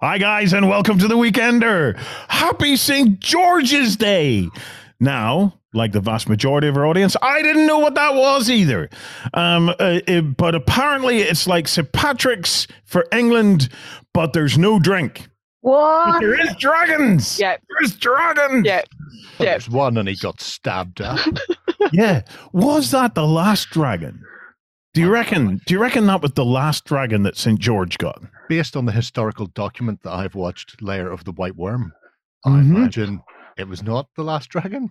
Hi, guys, and welcome to the Weekender. Happy St. George's Day. Now, like the vast majority of our audience, I didn't know what that was either. Um, uh, it- but apparently, it's like St. Patrick's for England, but there's no drink. What? There is dragons. Yeah. There's dragons. Yeah. Well, Yeah. There's one and he got stabbed up. yeah. Was that the last dragon? Do you reckon? Do you reckon that was the last dragon that St. George got? Based on the historical document that I've watched, Lair of the White Worm, I Mhm. imagine it was not the last dragon.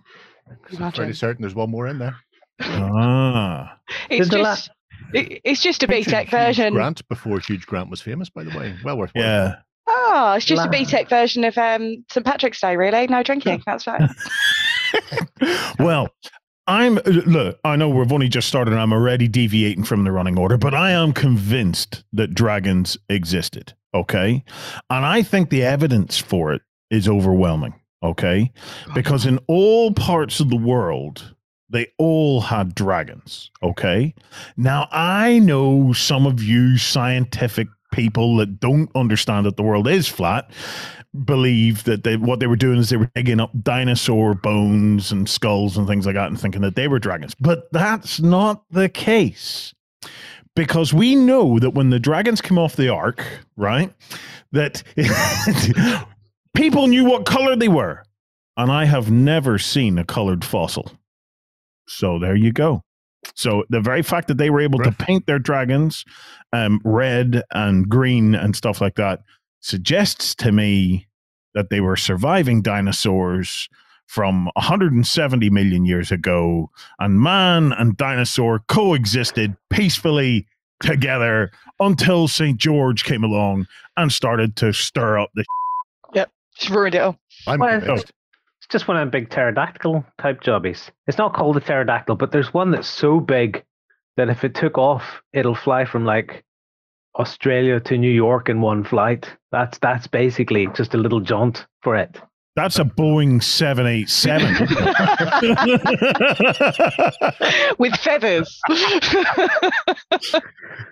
I'm pretty certain there's one more in there. Ah. It's Did the just, it, it's just a Featured BTEC Hugh version. Grant before Hugh Grant was famous, by the way. Well worth watching. Yeah. Oh, it's just a La- BTEC version of um, St Patrick's Day, really. No drinking. That's right. well, I'm uh, look. I know we've only just started. and I'm already deviating from the running order, but I am convinced that dragons existed. Okay, and I think the evidence for it is overwhelming. Okay, because in all parts of the world. They all had dragons. Okay. Now, I know some of you scientific people that don't understand that the world is flat believe that they what they were doing is they were digging up dinosaur bones and skulls and things like that and thinking that they were dragons. But that's not the case. Because we know that when the dragons came off the ark, right, that people knew what color they were. And I have never seen a colored fossil. So there you go. So the very fact that they were able to paint their dragons um, red and green and stuff like that suggests to me that they were surviving dinosaurs from 170 million years ago, and man and dinosaur coexisted peacefully together until St. George came along and started to stir up the. Just ruined it all. I'm Well, convinced. Oh. It's just one of them big pterodactyl type jobbies. It's not called a pterodactyl, but there's one that's so big that if it took off, it'll fly from like Australia to New York in one flight. That's that's basically just a little jaunt for it. That's a Boeing 787. With feathers.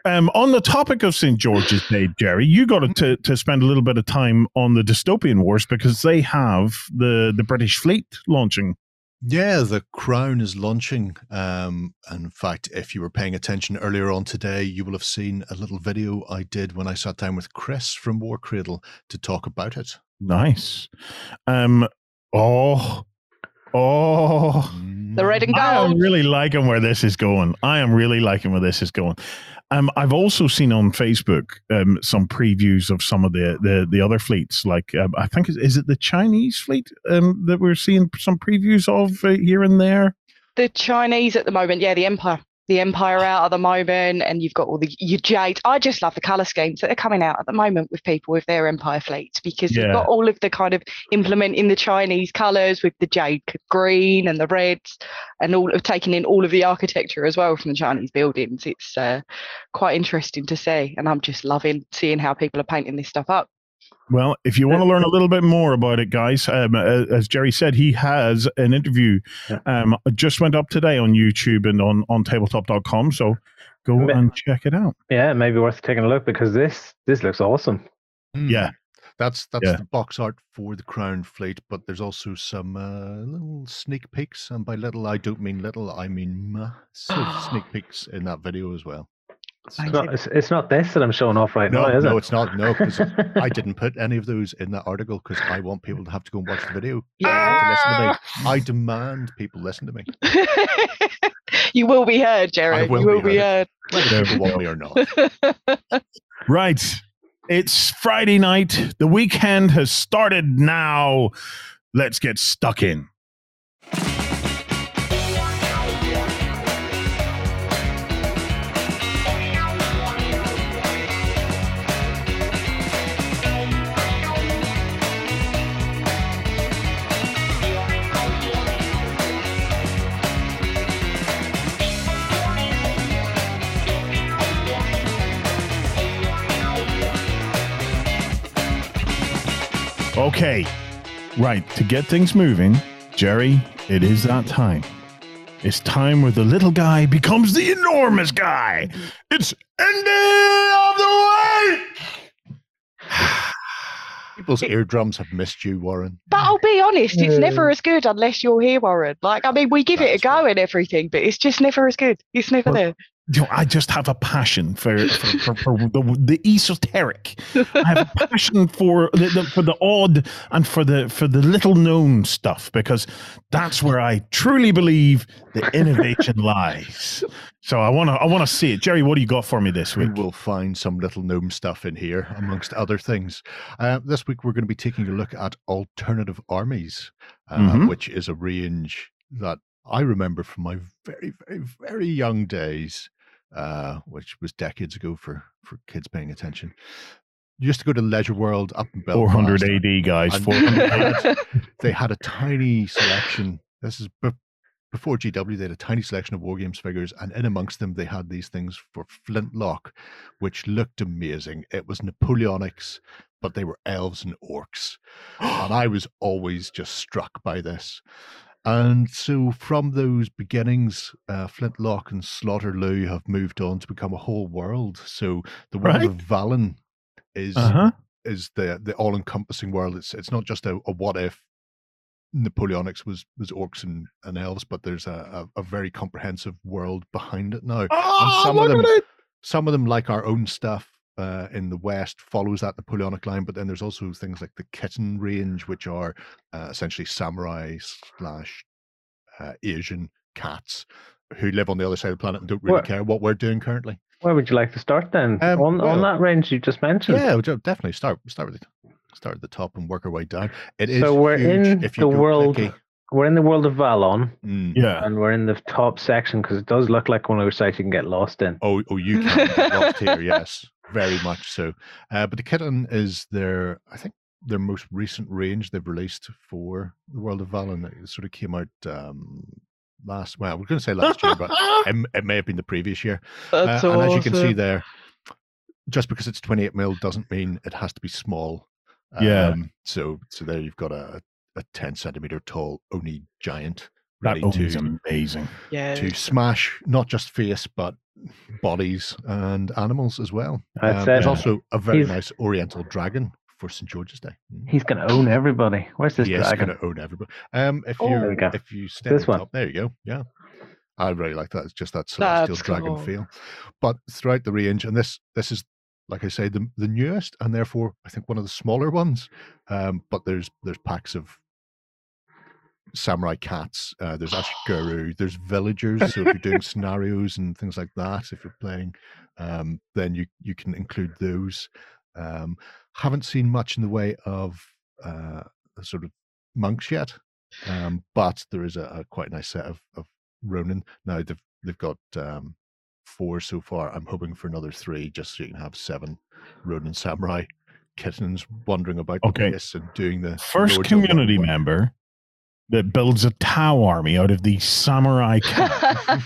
um, on the topic of St. George's Day, Jerry, you got to, to spend a little bit of time on the dystopian wars because they have the, the British fleet launching. Yeah, the Crown is launching. Um, in fact, if you were paying attention earlier on today, you will have seen a little video I did when I sat down with Chris from Warcradle to talk about it. Mm. Nice. Um, oh, oh. The red and I am really liking where this is going. I am really liking where this is going. Um, I've also seen on Facebook um, some previews of some of the the, the other fleets. Like um, I think is, is it the Chinese fleet um, that we're seeing some previews of uh, here and there. The Chinese at the moment, yeah, the Empire. The Empire out at the moment, and you've got all the your jade. I just love the colour schemes that are coming out at the moment with people with their Empire fleets because Yeah. you've got all of the kind of implementing the Chinese colours with the jade green and the reds, and all of taking in all of the architecture as well from the Chinese buildings. It's uh, quite interesting to see, and I'm just loving seeing how people are painting this stuff up. Well, if you want to learn a little bit more about it, guys, um, uh, as Jerry said, he has an interview Yeah. um, just went up today on YouTube and on, on tabletop.com. So go Ma- and check it out. Yeah, maybe worth taking a look because this this looks awesome. Yeah. That's that's Yeah. the box art for the Crown fleet, but there's also some uh, little sneak peeks, and by little I don't mean little, I mean massive sneak peeks in that video as well. It's not, it's, it's not this that I'm showing off right No, now, is no, it? it's not. No, because I didn't put any of those in that article because I want people to have to go and watch the video Yeah. to to me. I demand people listen to me, you will be heard, Jared. will you will be be heard. whether There people we want me or not. Right. It's Friday night. The weekend has started now. Let's get stuck in. Okay. Right. To get things moving, Jerry, it is that time. It's time where the little guy becomes the enormous guy. It's ending of the week. People's eardrums have missed you, Warren. But I'll be honest, it's never as good unless you're here, Warren. Like, I mean, we give it a go true. and everything, but it's just never as good. It's never Well, there. You know, I just have a passion for for, for, for the, the esoteric. I have a passion for the, the for the odd and for the for the little known stuff because that's where I truly believe the innovation lies. So I want to I want to see it. Jerry, what do you got for me this week? We will find some little gnome stuff in here, amongst other things. Uh, this week, we're going to be taking a look at alternative armies, uh, Mhm. which is a range that I remember from my very, very, very young days, uh, which was decades ago for for kids paying attention. You used to go to Leisure World up in Belfast. 400 AD guys, 400 AD. they had a tiny selection. This is be- before GW. They had a tiny selection of war games figures, and in amongst them, they had these things for Flintlock, which looked amazing. It was Napoleonics, but they were elves and orcs, and I was always just struck by this. And so, from those beginnings, uh, Flintlock and Slaughterloo have moved on to become a whole world. So, the world of Valon is Uh-huh. is the the all encompassing world. It's it's not just a, a what if Napoleonics was was orcs and, and elves, but there's a, a, a very comprehensive world behind it now. Oh, some of them- at it. Some of them, like our own stuff uh, in the West, follows that Napoleonic line, but then there's also things like the kitten range, which are uh, essentially samurai slash uh, Asian cats who live on the other side of the planet and don't really What- care what we're doing currently. Where would you like to start then? Um, on, well- on that range you just mentioned. Yeah, definitely start start with the, start at the top and work our way down. It is So we're huge in if you the world- clicky. We're in the world of Valon, Mm. Yeah. and we're in the top section because it does look like one of those sites you can get lost in. Oh, oh, you can get lost here. Yes, very much so. Uh, but the kitten is their, I think, their most recent range they've released for the world of Valon. It sort of came out um, last. Well, we're going to say last year, but it, it may have been the previous year. That's Uh, and as you can see there, just because it's 28 mil doesn't mean it has to be small. Yeah. Um, so, so there you've got a, a 10 centimeter tall Oni giant That ready owns to amazing. yeah. to smash not just face but bodies and animals as well. That's Um, there's it. also a very He's- nice Oriental dragon for St George's Day. Mm. He's going to own everybody. Where's this He is dragon? going to own everybody. Um, if Oh. you There if you stay This one. top, there you go. Yeah, I really like that. It's just that celestial That's dragon cool. feel. But throughout the range, and this this is like I say, the the newest, and therefore I think one of the smaller ones. Um, but there's there's packs of samurai cats. Uh, there's ashigaru. There's villagers. So if you're doing scenarios and things like that, if you're playing, um, then you you can include those. Um, haven't seen much in the way of uh, sort of monks yet, um, but there is a, a quite nice set of, of Ronin. Now they've they've got um, four so far. I'm hoping for another three, just so you can have seven Ronin samurai kittens wandering about Okay. the place and doing the First community member that builds a Tau army out of these samurai cats.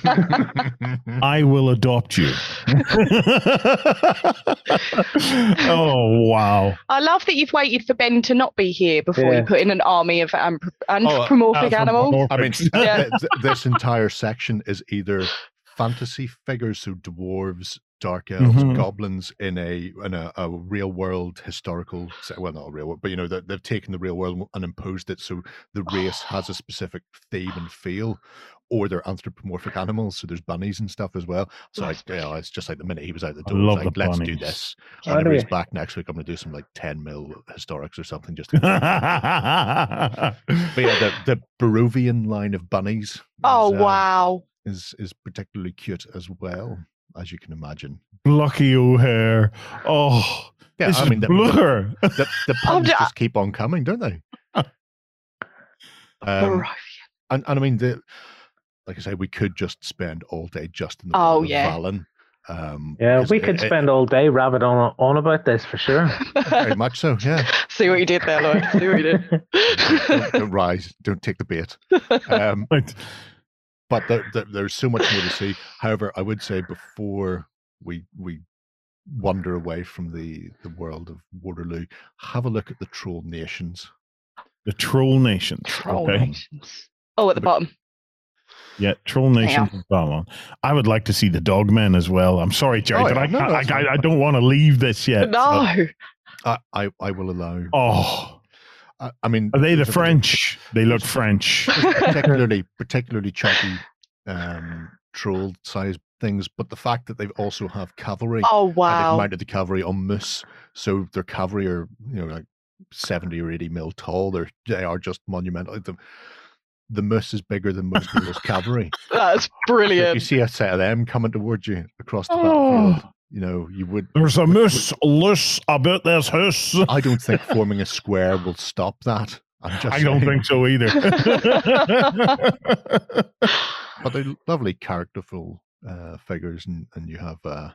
I will adopt you. oh wow! I love that you've waited for Ben to not be here before Yeah. you put in an army of am- anthropomorphic Uh, animals. I mean, Yeah. th- th- this entire section is either fantasy figures, so dwarves, dark elves, Mhm. goblins in a in a, a real world historical. se- Well, not a real world, but you know they- they've taken the real world and imposed it so the race has a specific theme and feel. Or they're anthropomorphic animals, so there's bunnies and stuff as well. So I, you know, it's just like the minute he was out the door, it was love like, the let's do this. How Whenever do he's we- back next week, I'm going to do some like 10 mil historics or something. Just to, but yeah, the the Barovian line of bunnies. Oh is, uh, wow! is is particularly cute as well, as you can imagine. Lucky O'Hare. Oh, Yeah, this I is mean the, blur. the, the, the Oh, puns just keep on coming, don't they? Um, and, and I mean the like I say, we could just spend all day just in the Oh, world of yeah. Valon. Um, Yeah, we could it- spend all day rabbit on on about this for sure. very much so. Yeah, See what you did there, Lloyd. See what you don't, don't rise, don't take the bait. Um, Right. But there, there, there's so much more to see. However, I would say before we we wander away from the the world of Waterloo, have a look at the troll nations. The Troll Nations. Troll okay. nations. Oh, at the But- bottom. Yeah, Troll Nations of Valon. I would like to see the Dogmen as well. I'm sorry, Jerry, Oh, but. I, No, I. I, I don't want to leave this yet. so- no. I, I, I will allow. Oh, I, I mean, are they the there's a- French? They look French. particularly particularly chunky um, troll size things, but the fact that they also have cavalry Oh and they've wow! mounted the cavalry on moose, so their cavalry are you know like seventy or eighty mil tall. They're they are just monumental. The, the moose is bigger than most people's cavalry. That's So you see a set of them coming towards you across the Oh. battlefield, you know you would. There's a moose loose about this house. I don't think forming a square will stop that. I'm just. I don't think so either. but they're lovely characterful uh, figures and, and you have uh,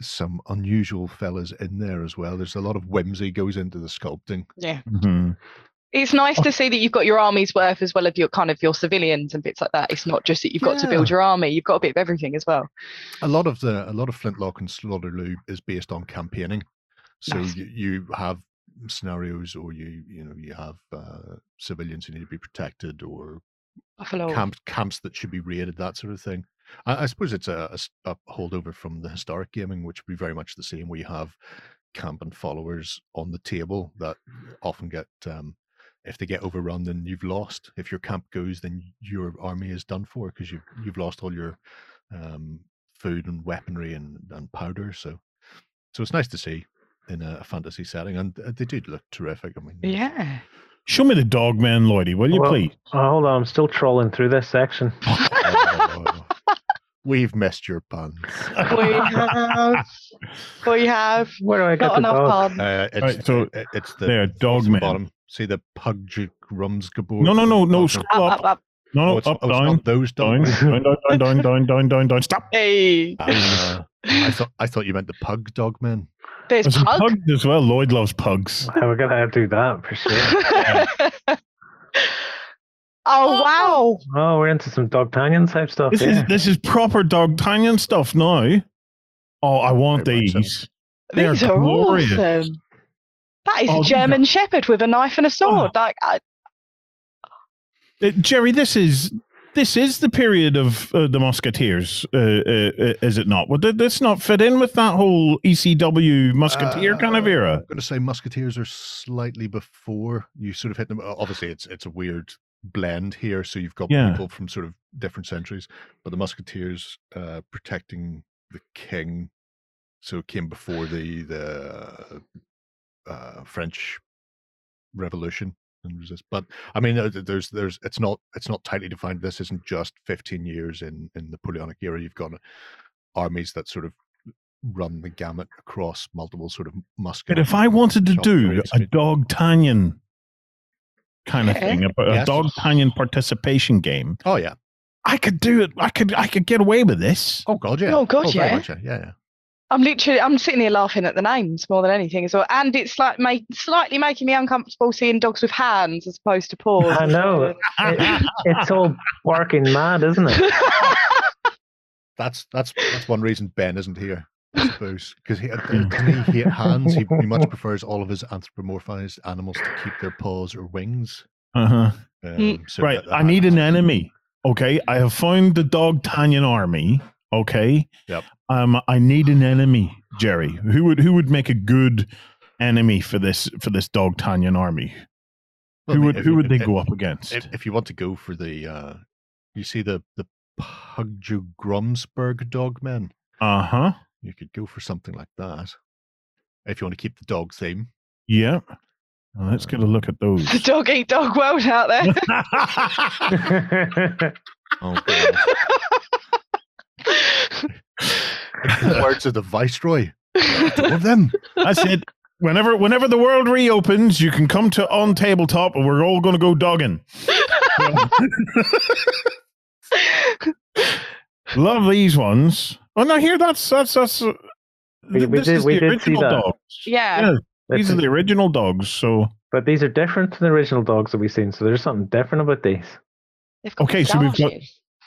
some unusual fellas in there as well there's a lot of whimsy goes into the sculpting yeah, Mhm. It's nice to see that you've got your army's worth as well as your kind of your civilians and bits like that. It's not just that you've got to build your army; you've got a bit of everything as well. a lot of the a lot of flintlock and slaughterloo is based on campaigning so Nice. you, you have scenarios or you you know you have uh, civilians who need to be protected or Buffalo. camps camps that should be raided, that sort of thing. I, I suppose it's a holdover from the historic gaming, which would be very much the same. where you have camp and followers on the table that often get, um, if they get overrun, then you've lost. If your camp goes, then your army is done for because you've you've lost all your um, food and weaponry and, and powder. So, so it's nice to see in a fantasy setting, and uh, they do look terrific. I mean, Yeah. Show me the dog man, Lloydie, will you Well- please? Oh, hold on, I'm still trolling through this section. Oh, we've missed your puns. We have. We have. Where do I get Not enough dog? puns. Uh, it's, Right, so it- it's the there, dog man. bottom. See the pug rums gabor. No, no, no, no. Oh, Scroll Up, up. up, up. No, oh, no, it's, up, oh, it's down, not those down, dogs. down, down, down, down, down, down, down. Stop. Hey, Ah, I thought I thought you meant the pug dog man. there's There's some pug. pugs as well. Lloyd loves pugs. Yeah, We're gonna have to do that for sure. oh wow! Oh, we're into some Dogtanian type stuff. This yeah. is this is proper Dogtanian stuff now. Oh, I want Very these. They These are glorious. awesome. That is Oh, a these are- German Shepherd with a knife and a sword. Like, I, Uh, Jerry, this is this is the period of uh, the Musketeers, uh, uh, uh, is it not? Would th- this not fit in with that whole ECW Musketeer kind of era? I'm going to say Musketeers are slightly before you sort of hit them. Obviously, it's it's a weird blend here. So you've got Yeah. people from sort of different centuries, but the Musketeers uh, protecting the king. So it came before the the uh, French Revolution and resist. But I mean, uh, there's there's it's not it's not tightly defined. This isn't just 15 years in in the Napoleonic era. You've got armies that sort of run the gamut across multiple sort of musket. But if I wanted to do a Dogtanian kind of thing, a, a Yes. dog Tanyan participation game, oh yeah, I could do it. I could I could get away with this. oh god, yeah, Oh, God, oh, very yeah. much, yeah, yeah, yeah. I'm literally, I'm sitting here laughing at the names more than anything as well. And it's like make, slightly making me uncomfortable seeing dogs with hands as opposed to paws. I know. It- it's all barking mad, isn't it? That's that's that's one reason Ben isn't here. I suppose because he, uh, doesn't he hate hands. He, he much prefers all of his anthropomorphized animals to keep their paws or wings. Uh-huh. Mm. Um, so Right. that- I need an has- enemy. Okay. I have found the Dogtanian army. Okay. Yep. Um, I need an enemy, Jerry. Who would who would make a good enemy for this for this Dogtanian army? Well, I who mean, would who you- would they if- go up against? If, if you want to go for the, uh, you see the the Pugju Grumsberg dogmen, Uh huh. You could go for something like that. If you want to keep the dog theme. Yeah. Well, let's get a look at uh, those. the dog eat dog world out there. Oh, God. the words of the Viceroy. Two of them. That's it. Whenever whenever the world reopens, you can come to on tabletop, and we're all going to go dogging. Love these ones. Oh no, here that's that's that's. Uh, We- we this did- is we the did see original that. dogs. yeah. Yeah, these are the original dogs. So but these are different to the original dogs that we've seen, so there's something different about these. Okay, so we've got-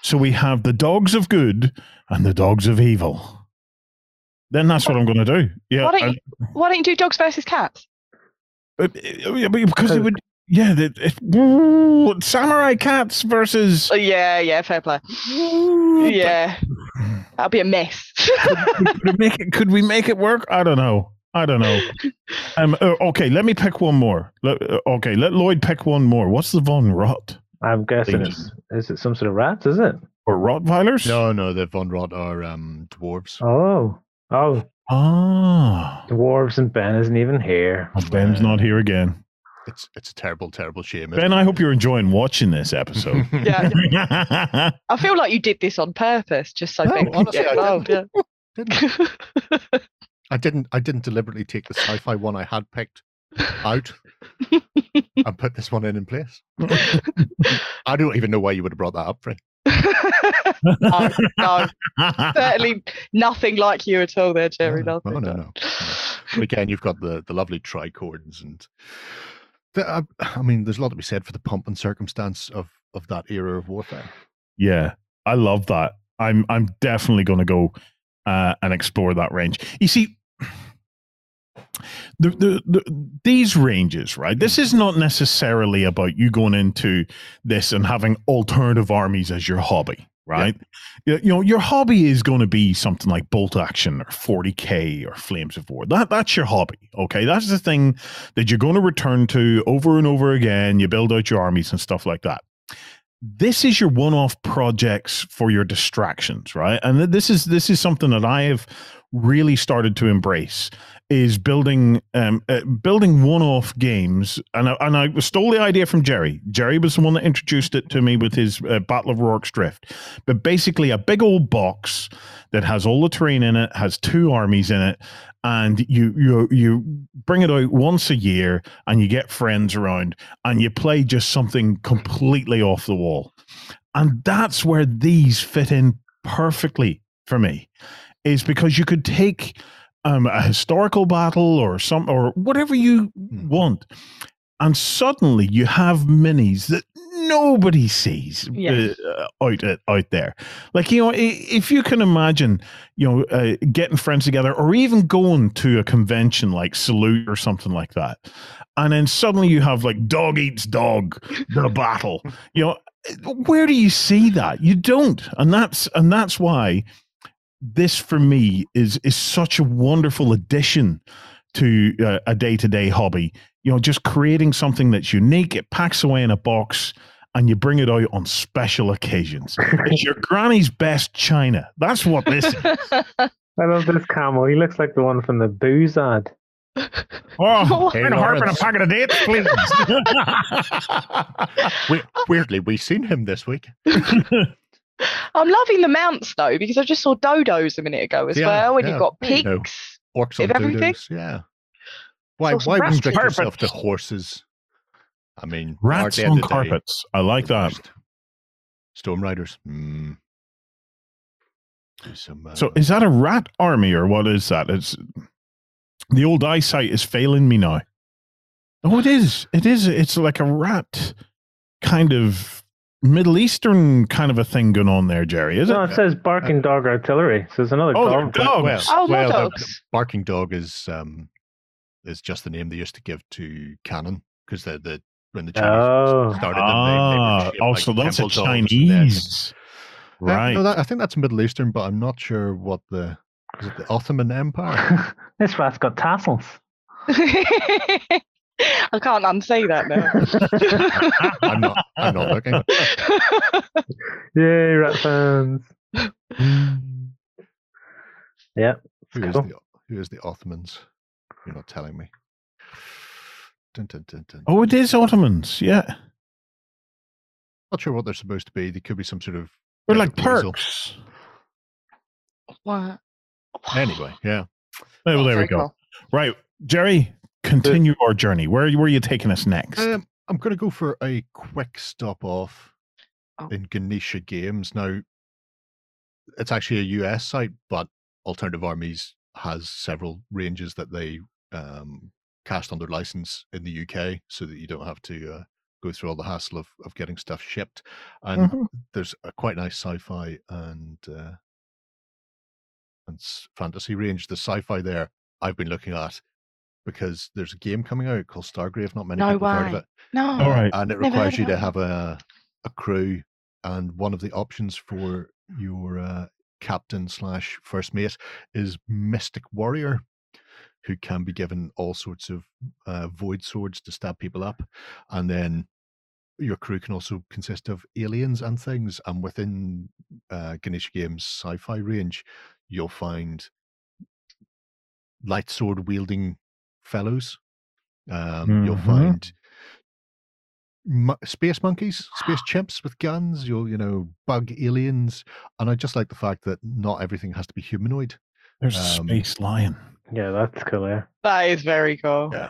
so we have the dogs of good and the dogs of evil. Then that's what I'm going to do. Yeah, Why don't I- you, why don't you do dogs versus cats? uh, because it would. Yeah, the, it, ooh, samurai cats versus. Oh, yeah, yeah, fair play. Ooh, Yeah, that'll be a mess. could we make it could we make it work i don't know I don't know. Um, uh, okay, let me pick one more. Let, uh, okay, let Lloyd pick one more. What's the Von Rot I'm guessing Legion. it's is it some sort of rats? Is it? or Rottweilers? No, no, the Von Rot are um, dwarves. Oh, oh, Ah, dwarves and Ben isn't even here. oh, Ben's not here again. It's it's a terrible, terrible shame. Ben, I hope you're enjoying watching this episode. Yeah, yeah, I feel like you did this on purpose, just so No, Ben could honestly, get I involved. Yeah. didn't. I didn't. I didn't deliberately take the sci-fi one I had picked out and put this one in in place. I don't even know why you would have brought that up, Fred. no, no, certainly nothing like you at all there, Jerry. No, nothing. no, no, no. But again, you've got the the lovely tricords and. The, I, I mean, there's a lot to be said for the pump and circumstance of of that era of warfare. Yeah, I love that. I'm I'm definitely going to go uh, and explore that range. You see, the, the the these ranges, right? This is not necessarily about you going into this and having alternative armies as your hobby, right? You, know, your hobby is going to be something like bolt action or 40k or flames of war. That that's your hobby, okay? That's the thing that you're going to return to over and over again. You build out your armies and stuff like that this is your one-off projects for your distractions right and th- this is this is something that i have really started to embrace is building um uh, building one-off games. And I, and I stole the idea from jerry. Jerry was the one that introduced it to me with his uh, battle of Rorke's Drift. But basically a big old box that has all the terrain in it has two armies in it and you you you bring it out once a year and you get friends around and you play just something completely off the wall. And that's where these fit in perfectly for me is because you could take um, a historical battle or some or whatever you want and suddenly you have minis that nobody sees Yes. uh, out uh, out there. Like you know if you can imagine you know uh, getting friends together or even going to a convention like salute or something like that and then suddenly you have like dog eats dog the battle you know where do you see that? You don't and that's and that's why this for me is is such a wonderful addition to uh, a day-to-day hobby you know just creating something that's unique it packs away in a box and you bring it out on special occasions it's your granny's best china that's what this is I love this camel. He looks like the one from the booze ad. oh Hey, hey, harp and a Lawrence. packet of dates please we, weirdly, we've seen him this week. I'm loving the mounts though because I just saw dodos a minute ago as Yeah, well, and yeah, you've got there you go. pigs. Orcs on everything- dodos, yeah. Why? Saw Why rats restrict on yourself to horses? I mean, rats at on of the day, carpets i like that worst. Storm riders. Mm. Some. Uh, So is that a rat army or what is that? It's the old eyesight is failing me now. Oh, it is. It is. It's like a rat kind of Middle Eastern kind of a thing going on there, Jerry. Is No, it? No, it says barking dog artillery. So there's another Oh, they're dog. dogs. well, Oh, well, more the- dogs. barking dog is um is just the name they used to give to cannon because the the when the Chinese Oh. started them, Ah, they, they were shaped oh, like so that's a temple dogs then- Chinese, Uh, right? no, that, I think that's Middle Eastern, but I'm not sure what the is it the Ottoman Empire. this rat's got tassels. I can't unsay that now. I'm not. I'm not looking. Yay, rat fans. Hmm. Yeah. Who is Cool. the Who is the Ottomans? You're not telling me. Dun, dun, dun, dun. oh, it is Ottomans. Yeah, Not sure what they're supposed to be. They could be some sort of. they're like reprisal. Turks. What? Anyway, yeah. Oh, well, there we go. cool. Right, Jerry, continue our journey. Where where are you taking us next? Um, I'm going to go for a quick stop off Oh. in Ganesha Games. Now, it's actually a US site, but Alternative Armies has several ranges that they um, cast under license in the UK so that you don't have to uh, go through all the hassle of, of getting stuff shipped. And Mhm. there's a quite nice sci-fi and uh, and fantasy range. The sci-fi there I've been looking at because there's a game coming out called Stargrave. Not many No people have heard of it, No. All right. and it Never requires you to have a a crew. And one of the options for your uh, captain slash first mate is Mystic Warrior. who can be given all sorts of uh, void swords to stab people up, and then your crew can also consist of aliens and things. And within uh, Ganesha Games' sci-fi range, you'll find light sword wielding fellows. Um, You'll Mhm. find mo- space monkeys, space chimps with guns. You'll you know bug aliens, and I just like the fact that not everything has to be humanoid. There's a Um, space lion. Yeah, that's cool. Yeah. that is very cool. Yeah.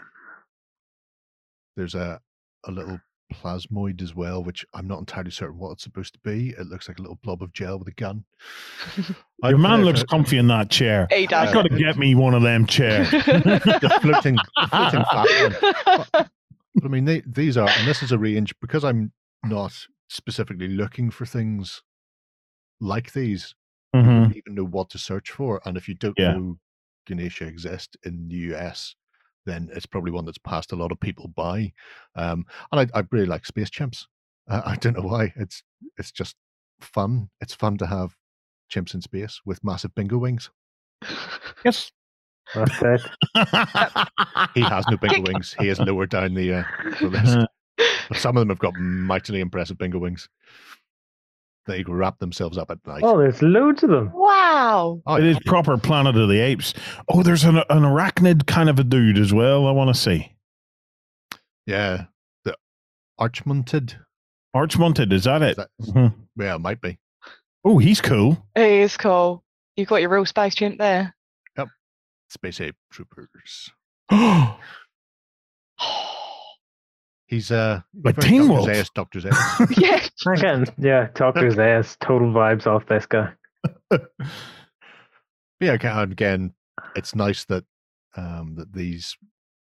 There's a a little plasmoid as well, which I'm not entirely certain what it's supposed to be. It looks like a little blob of gel with a gun. Your man looks for- comfy in that chair. He I does. Yeah. got to get me one of them chairs. the floating, the floating fat one. But I mean, they, these are, and this is a range because I'm not specifically looking for things like these. I Mhm. don't even know what to search for, and if you don't Yeah. know Ganesha exists in the US, then it's probably one that's passed a lot of people by. Um, and I, I really like space chimps. Uh, I don't know why. It's it's just fun. It's fun to have chimps in space with massive bingo wings. Yes. That's it. He has no bingo wings. He is lower down the, uh, the list. But some of them have got mightily impressive bingo wings. They wrap themselves up at night. Oh, there's loads of them. wow. Oh, it yeah. is proper Planet of the Apes. Oh, there's an, an arachnid kind of a dude as well. I want to see. Yeah. The archmontid. Archmonted, is that Is it? that, Mhm. yeah, it might be. Oh, he's cool. It is cool. You've got your real space chimp there. Yep. Space Ape Troopers. He's uh Like very Teen Dr. Wolf. Zaius, Dr. Zaius. yeah. Again, yeah, Doctor Zaius, total vibes off this guy. yeah, again, it's nice that um that these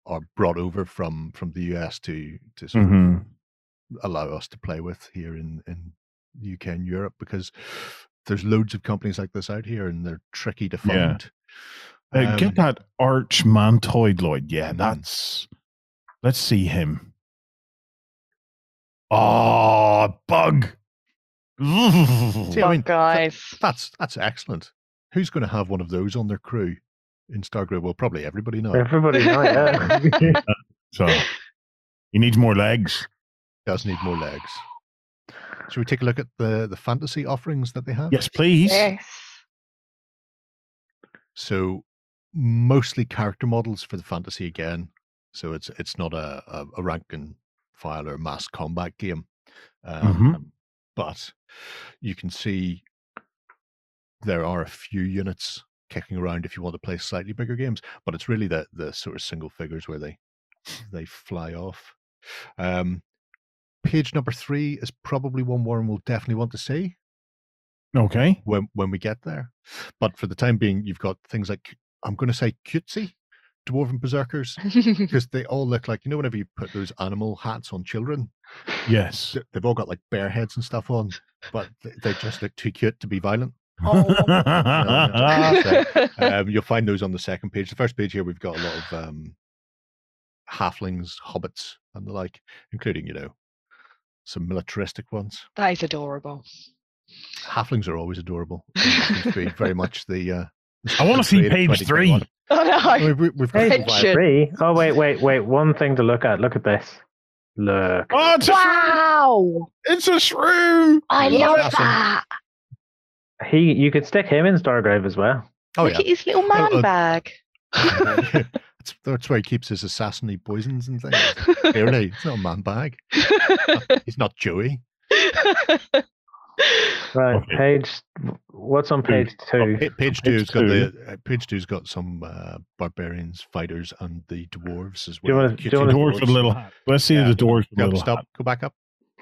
are brought over from from the US to to sort of Mhm. allow us to play with here in in the UK and Europe because there's loads of companies like this out here and they're tricky to Yeah. find. Uh, Um, get that arch mantoid Lloyd. Yeah, Mhm. that's. Let's see him. Oh, bug. See, I Fuck, mean, th- guys. that's that's excellent. Who's going to have one of those on their crew in Stargrave? Well, probably everybody now. Everybody, know, yeah. so he needs more legs. Does need more legs. Should we take a look at the the fantasy offerings that they have? Yes, please. Yes. So mostly character models for the fantasy again. So it's it's not a a, a rank and file or mass combat game, um, Mhm. but you can see there are a few units kicking around if you want to play slightly bigger games. But it's really the the sort of single figures where they they fly off. Um, page number three is probably one Warren will definitely want to see Okay. when when we get there. But for the time being, you've got things like I'm going to say cutesy dwarven berserkers because they all look like you know whenever you put those animal hats on children, Yes. they've all got like bear heads and stuff on, but they, just look too cute to be violent. Oh. Um, you'll find those on the second page. The first page here, we've got a lot of um, halflings, hobbits, and the like, including you know some militaristic ones. that is adorable. Halflings are always adorable. To very much the. Uh, I wanna see page three. Oh no. I we, we've got Hey, some Attention. Three. Oh wait, wait, wait. One thing to look at. Look at this. Look. oh, it's a, shroom. Wow. it's a shroom. I love that's that. He, you could stick him in Stargrave as well. Oh Look yeah, at his little man uh, bag. that's, that's where he keeps his assassinate poisons and things. Clearly, it's not a man bag. He's not Joey. Right. Okay. Page. What's on page two? Pa- Page Page two's got two. the uh, page two's got some uh, barbarians, fighters, and the dwarves as Do you well. wanna- the do you wanna- Doors with a little hat. Let's see Yeah. the dwarves. with Go, little stop. hat. Go back up.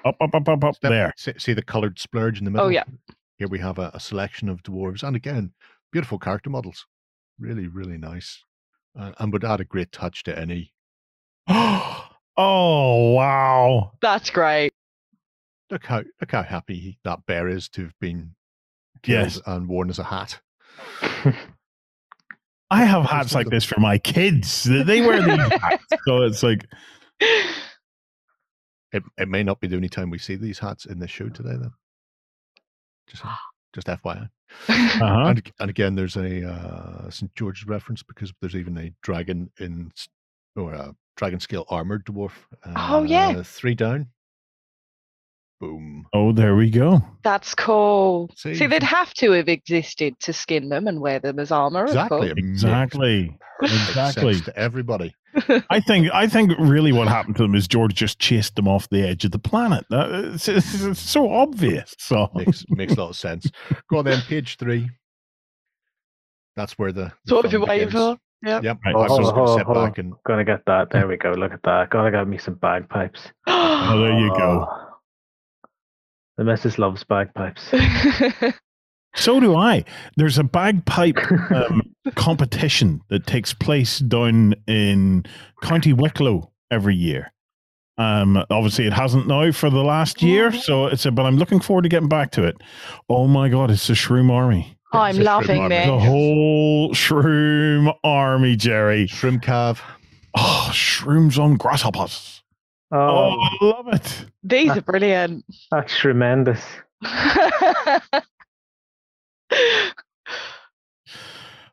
Up, up, up, up, up. Step. There. See, see the coloured splurge in the middle. oh yeah. Here we have a, a selection of dwarves, and again, beautiful character models. Really, really nice, uh, and would add a great touch to any. oh, wow. That's great. Look how look how happy that bear is to have been killed Yes. and worn as a hat. I have hats like this for my kids. They wear these hats. So it's like, It, it may not be the only time we see these hats in this show today, then. Just saying. Just FYI. Uh-huh. And, and again, there's a uh, St. George's reference because there's even a dragon in or a dragon scale armored dwarf. Oh, yeah. uh, Three down. Boom. Oh, there we go. That's cool. See? See, they'd have to have existed to skin them and wear them as armor. Exactly. Of Exactly. Exactly. to everybody. I think I think really what happened to them is George just chased them off the edge of the planet. It's, it's- it's so obvious. So Makes makes a lot of sense. Go on then, page three. That's where the, the That's what we've fun been waiting begins. for. Yep. Yep. Right, I was hold just on, going to hold sit on, hold back and Gonna get that. There we go. Look at that. Gotta get me some bagpipes. Oh, there you go. Oh. Oh. The missus loves bagpipes. so do I. There's a bagpipe um, competition that takes place down in County Wicklow every year. Um, obviously, it hasn't now for the last year, so it's a, but I'm looking forward to getting back to it. Oh my god, it's the Shroom Army, I'm It's a loving army. this. the whole Shroom Army, Jerry. Shroom calf. Oh, shrooms on grasshoppers. Oh, Oh, I love it. These are brilliant. that's tremendous.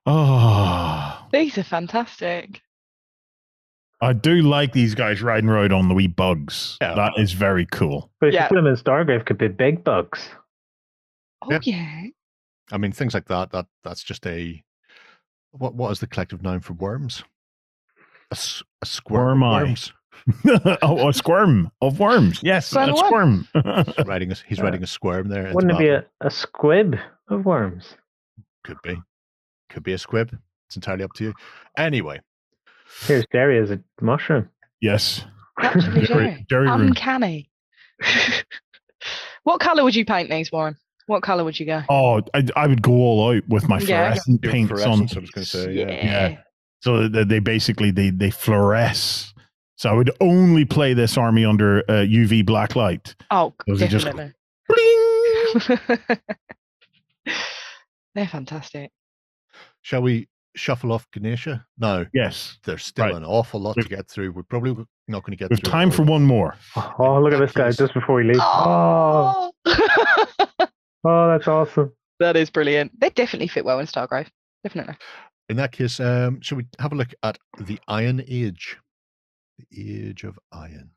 Oh, These are fantastic. I do like these guys riding around on the wee bugs. Yeah. That is very cool. But if Yeah. you put them in Stargrave, could be big bugs. Oh Yeah. yeah. I mean, things like that. That that's just a what? What is the collective noun for worms? A, a squirm of Wormi. worms. oh, a squirm of worms. Yes, Squirm a of squirm. Riding a, he's uh, riding a squirm there. into Wouldn't it be a, a squib of worms? Could be. Could be a squib. It's entirely up to you. Anyway, Here's Jerry as a mushroom. yes. Actually, Jerry, Jerry. Jerry. Uncanny. what colour would you paint these, Warren? What colour would you go? Oh, I, I would go all out with my Yeah. fluorescent Your paints on. I was gonna say, yeah. Yeah. So that they basically they they fluoresce. So I would only play this army under uh, UV black light. Oh, Those are just- definitely. Bling! They're fantastic. shall we shuffle off Ganesha? No, Yes. there's still Right. an awful lot to We've- get through. We're probably not going to get There's through. time for one more. Oh, look at this guy just before we leave. Oh, Oh. oh, that's awesome. that is brilliant. They definitely fit well in Stargrave. Definitely. In that case, um, shall we have a look at the Iron Age? The Age of Iron.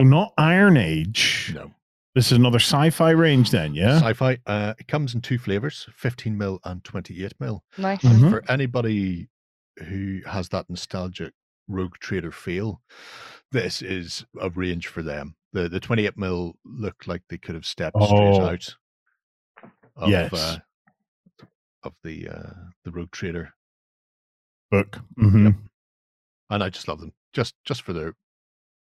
Not Iron Age. No. This is another sci-fi range then, yeah? Sci-fi. Uh, it comes in two flavors: 15 mil and 28 mil. Nice. Mhm. For anybody who has that nostalgic Rogue Trader feel, this is a range for them. The the 28 mil looked like they could have stepped straight Oh. out of Yes. uh, of the uh, the Rogue Trader, Book. hmm Yep. and I just love them just just for their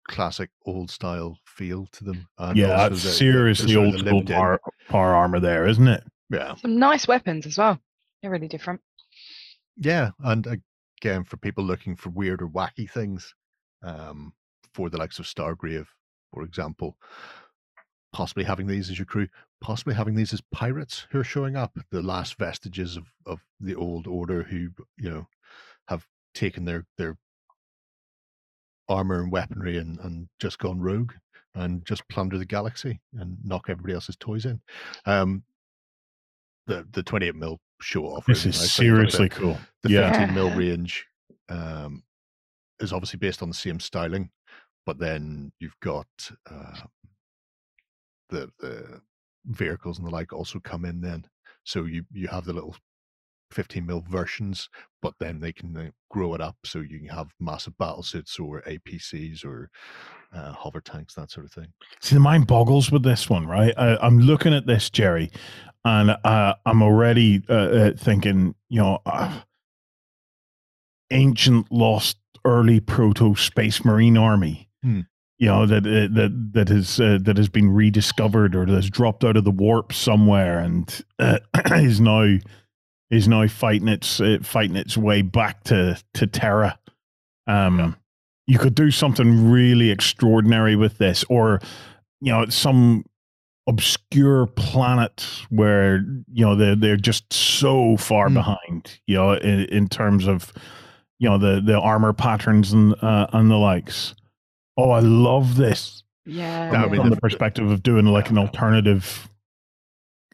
classic old style feel to them. And Yeah, that's the- the- the seriously old the school lived in- power, power armor there, isn't it? Yeah, Some nice weapons as well. They're really different. yeah, and again for people looking for weird or wacky things, um, for the likes of Stargrave, for example, possibly having these as your crew, possibly having these as pirates who are showing up, the last vestiges of of the old order who you know have taken their their armor and weaponry and and just gone rogue and just plunder the galaxy and knock everybody else's toys in. Um, the the 28 mil show off. This is nice thing about it. seriously cool. The Yeah. 15 mil range um, is obviously based on the same styling, but then you've got uh, the the vehicles and the like also come in then. So you you have the little 15 mil versions, but then they can uh, grow it up so you can have massive battle suits or APCs or uh, hover tanks, that sort of thing. See, the mind boggles with this one, right? I, I'm looking at this, Jerry, and uh, I'm already uh, uh, thinking, you know, uh, ancient, lost, early proto space marine army. Hmm. You know that uh, that that has uh, that has been rediscovered or that's dropped out of the warp somewhere and uh, is now is now fighting its uh, fighting its way back to to Terra. Um, Yeah. you could do something really extraordinary with this, or you know, some obscure planet where you know they're they're just so far Hmm. behind. You know, in, in terms of you know the the armor patterns and uh, and the likes. Oh, I love this Yeah. That would from, be from the- the perspective of doing like an alternative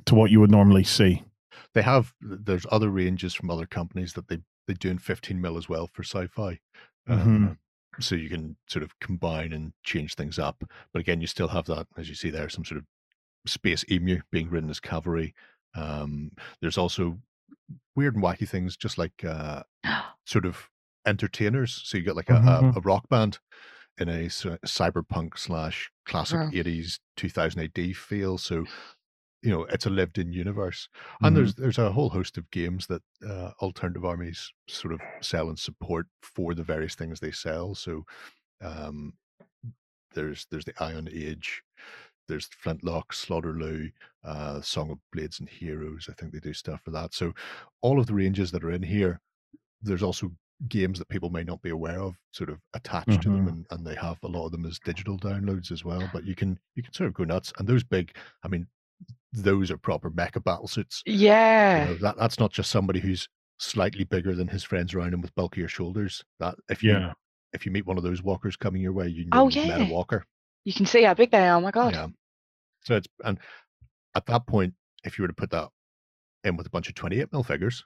to what you would normally see. They have there's other ranges from other companies that they they do in 15 mil as well for sci-fi. Um, Mhm. so you can sort of combine and change things up. But again, you still have that, as you see there, some sort of space emu being ridden as cavalry. Um, there's also weird and wacky things, just like uh, sort of entertainers. So you get like a, a, Mhm. a rock band in a cyberpunk slash classic Wow. 80s 2000 AD feel. So you know it's a lived in universe and Mhm. there's there's a whole host of games that uh, alternative armies sort of sell and support for the various things they sell so um there's there's the iron age there's Flintloque Slaughterloo uh song of blades and heroes i think they do stuff for that so all of the ranges that are in here there's also games that people may not be aware of sort of attached to them Mhm. and, and they have a lot of them as digital downloads as well but you can you can sort of go nuts and those big i mean those are proper mecha battle suits you Yeah. know, that that's not just somebody who's slightly bigger than his friends around him with bulkier shoulders that if you Yeah. if you meet one of those walkers coming your way you know Oh, you've met yeah. a walker You can see how big they are. Oh my god. yeah so it's and at that point if you were to put that in with a bunch of 28 mil figures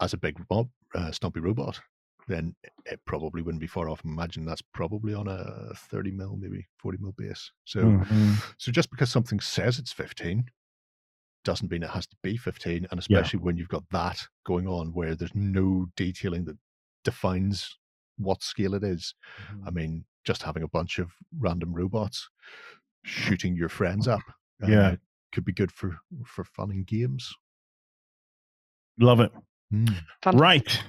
as a big mob uh, stumpy robot then it- it probably wouldn't be far off imagine that's probably on a 30 mil maybe 40 mil base so Mhm. so just because something says it's 15 doesn't mean it has to be 15 and especially when you've got that going on where there's no detailing that defines what scale it is i mean just having a bunch of random robots shooting your friends up Yeah. uh, could be good for for fun and games Love it. Fun. Right.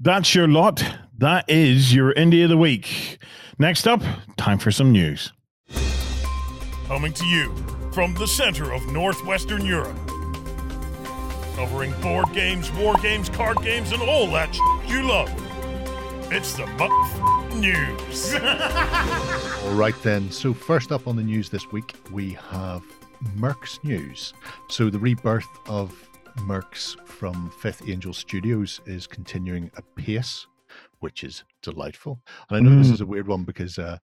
That's your lot. That is your Indie of the Week. Next up, time for some news. Coming to you from the center of Northwestern Europe. Covering board games, war games, card games, and all that sh- you love. It's the Muff News. All right, then. So, first up on the news this week, we have Mercs news. So, the rebirth of Mercs from Fifth Angel Studios is continuing apace, which is delightful. And I know this Mm. is a weird one because uh,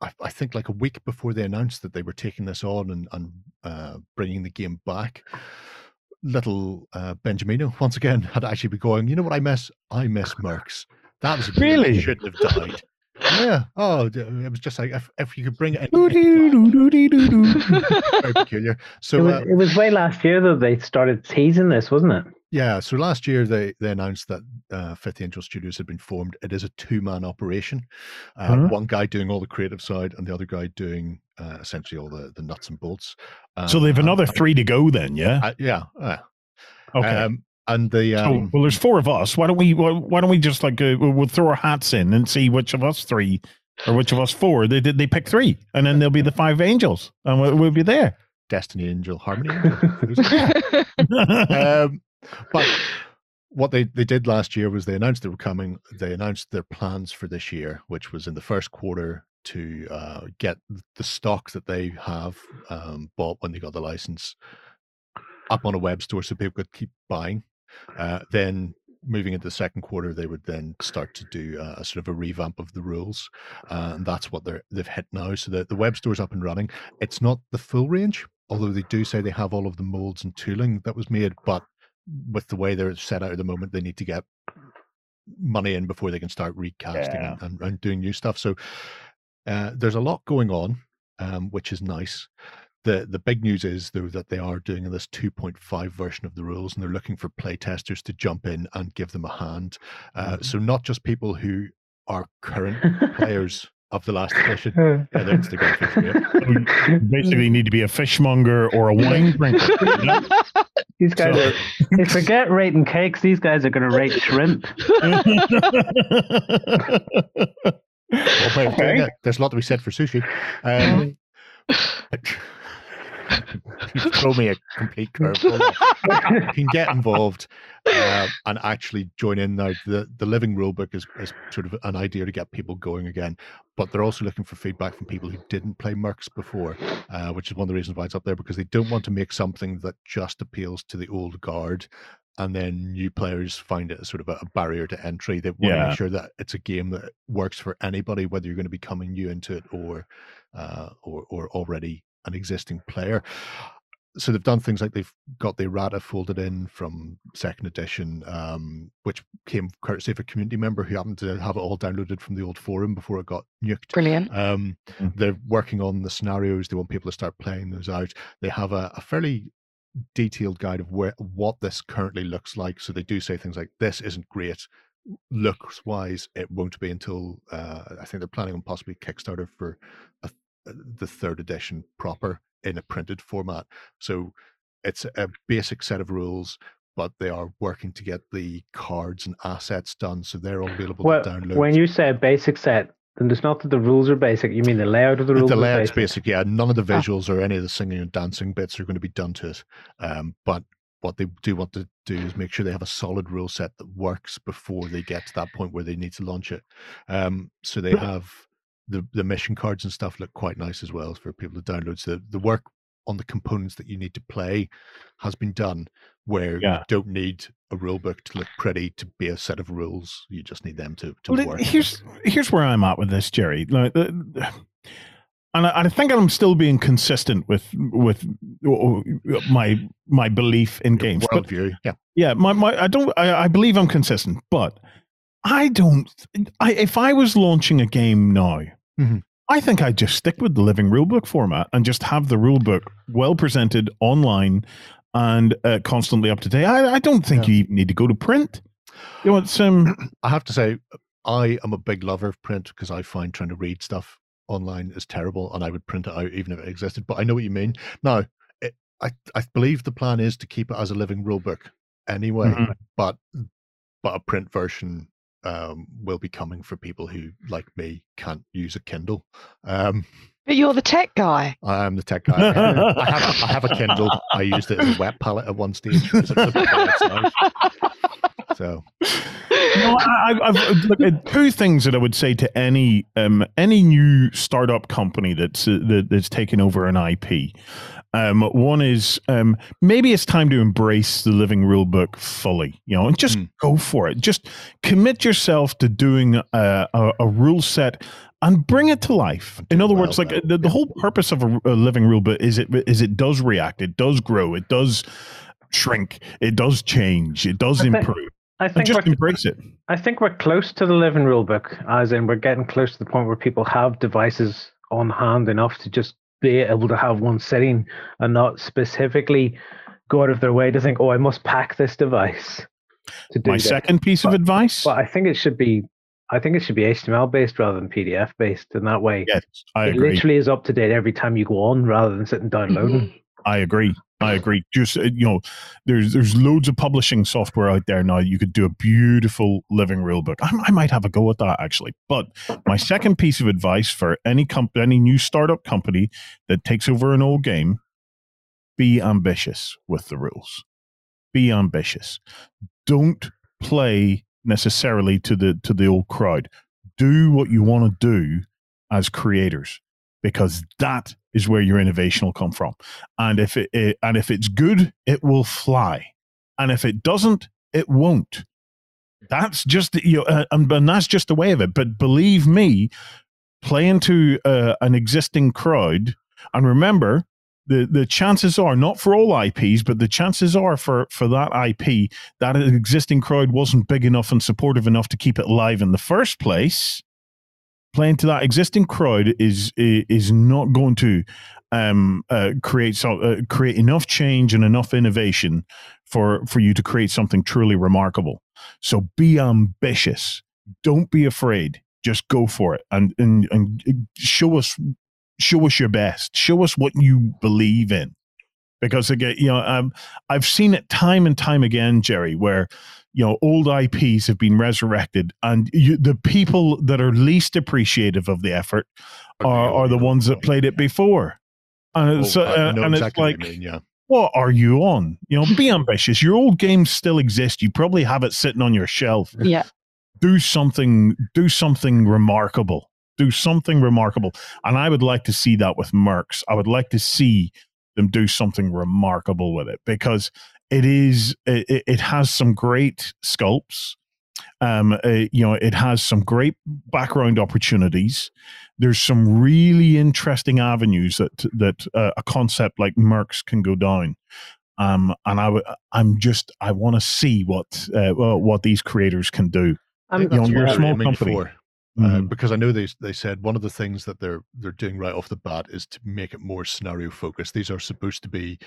I, I think like a week before they announced that they were taking this on and, and uh, bringing the game back, little uh, Benjamino once again had actually been going, you know what I miss? I miss Mercs. That was Really? shouldn't have died. Yeah. Oh, it was just like if, if you could bring it. Very peculiar. It So was, uh, it was way last year though they started teasing this, wasn't it? yeah, so last year they they announced that uh, Fifth Angel Studios had been formed. It is a two man operation. Uh, Huh? One guy doing all the creative side, and the other guy doing uh, essentially all the the nuts and bolts. So Um, they've and- another three to go then, yeah? uh, yeah. uh, Okay. Um, and the so, um, well, there's four of us. Why don't we? Why, why don't we just like uh, we'll we'll throw our hats in and see which of us three or which of us four they did they pick three, and then there'll be the five angels, and we'll, we'll be there. Destiny Angel, Harmony um, but what they, they did last year was they announced they were coming. They announced their plans for this year, which was in the first quarter to uh, get the stock that they have um, bought when they got the license up on a web store so people could keep buying. Uh, then moving into the second quarter, they would then start to do uh, a sort of a revamp of the rules, uh, and that's what they're they've hit now. So the, the web store's up and running. It's not the full range, although they do say they have all of the molds and tooling that was made, but with the way they're set out at the moment, they need to get money in before they can start recasting Yeah. and, and, and doing new stuff. So uh, there's a lot going on, um, which is nice. The the big news is though that they are doing this 2.5 version of the rules, and they're looking for playtesters to jump in and give them a hand. Uh, Mhm. So not just people who are current players of the last edition. Yeah, feed's. You basically need to be a fishmonger or a wine drinker. These guys So- are they forget rating cakes, these guys are gonna rate shrimp. Well, Okay. there's a lot to be said for sushi. Um, you throw me a complete curveball. you can get involved uh, and actually join in now. The the living rulebook is, is sort of an idea to get people going again, but they're also looking for feedback from people who didn't play Mercs before, uh, which is one of the reasons why it's up there because they don't want to make something that just appeals to the old guard. And then new players find it as sort of a, barrier to entry. They want to make sure that it's a game that works for anybody, whether you're going to be coming new into it or uh, or or already an existing player. so they've done things like they've got the errata folded in from second edition, um, which came courtesy of a community member who happened to have it all downloaded from the old forum before it got nuked. Brilliant. Um, Mhm. They're working on the scenarios. They want people to start playing those out. They have a, a fairly detailed guide of where what this currently looks like. So they do say things like, "This isn't great." Looks wise, it won't be until uh, I think they're planning on possibly Kickstarter for a, the third edition proper in a printed format. So it's a basic set of rules, but they are working to get the cards and assets done, so they're all available Well, to download. when you say basic set, then it's not that the rules are basic. You mean the layout of the rules the is layout's basic. basic, yeah. None of the Ah. visuals or any of the singing and dancing bits are going to be done to it. Um, but what they do want to do is make sure they have a solid rule set that works before they get to that point where they need to launch it. Um, so they have the the mission cards and stuff look quite nice as well for people to download. So the work on the components that you need to play has been done where Yeah. you don't need a rule book to look pretty to be a set of rules. You just need them to, to Well, work. here's here's where I'm at with this, Jerry. Like, the- the- and I, I think I'm still being consistent with with my my belief in Your games. Worldview. Yeah. yeah, my, my I don't I, I believe I'm consistent, but I don't. I if I was launching a game now, Mhm. I think I'd just stick with the living rulebook format and just have the rulebook well presented online and uh, constantly up to date. I, I don't think Yeah. you even need to go to print. You know, it's um. I have to say, I am a big lover of print because I find trying to read stuff online is terrible, and I would print it out even if it existed. But I know what you mean. Now, it, I I believe the plan is to keep it as a living rule book anyway, Mhm. but but a print version um, will be coming for people who, like me, can't use a Kindle. Um, But you're the tech guy. I am the tech guy. I have I have a Kindle. I used it as a wet palette at one stage. So no, I, I- I've look, uh, two things that I would say to any um, any new startup company that's uh, that, that's taken over an IP. Um, one is um, maybe it's time to embrace the living rule book fully, you know, and just Mm. go for it. Just commit yourself to doing a, a, a rule set and bring it to life. In other well words, like uh, the, the whole purpose of a, a living rule book is it is it does react, it does grow, it does shrink, it does change, it does improve. I think just we're, embrace it. I think we're close to the living rule book, as in we're getting close to the point where people have devices on hand enough to just be able to have one sitting and not specifically go out of their way to think, oh, I must pack this device to do My this. second piece of advice. But I think it should be, I think it should be HTML based rather than PDF based, and that way yes, I it agree. literally is up to date every time you go on, rather than sitting downloading. Mhm. I agree. I agree. Just uh, you know, there's there's loads of publishing software out there now. You could do a beautiful living rule book. I, I might have a go at that actually. But my second piece of advice for any comp- any new startup company that takes over an old game: be ambitious with the rules. Be ambitious. Don't play necessarily to the to the old crowd. Do what you want to do as creators, because that is where your innovation will come from. And if it, it and if it's good it will fly. And if it doesn't it won't. That's just you know uh, and, and that's just the way of it. But believe me play into uh, an existing crowd and remember the the chances are not for all IPs but the chances are for for that IP that existing crowd wasn't big enough and supportive enough to keep it alive in the first place playing to that existing crowd is is not going to um, uh, create so, uh, create enough change and enough innovation for for you to create something truly remarkable. So be ambitious. Don't be afraid. Just go for it and and, and show us show us your best. Show us what you believe in. Because again, you know, um, I've seen it time and time again, Jerry, where you know old IPs have been resurrected, and you, the people that are least appreciative of the effort are, are the ones that played it before. And Oh, it's, I uh, know and exactly it's what like, you mean, yeah. what are you on? You know, be ambitious. Your old games still exist. You probably have it sitting on your shelf. Yeah. Do something. Do something remarkable. Do something remarkable. And I would like to see that with Mercs. I would like to see them do something remarkable with it because it is. It, it- has some great sculpts. Um, uh, you know, it has some great background opportunities. There's some really interesting avenues that that uh, a concept like Mercs can go down. Um, and I, w- I'm just I want to see what uh, what these creators can do. I'm, that's you're a small company. for. Uh, Mhm. because I know they they said one of the things that they're they're doing right off the bat is to make it more scenario focused. These are supposed to be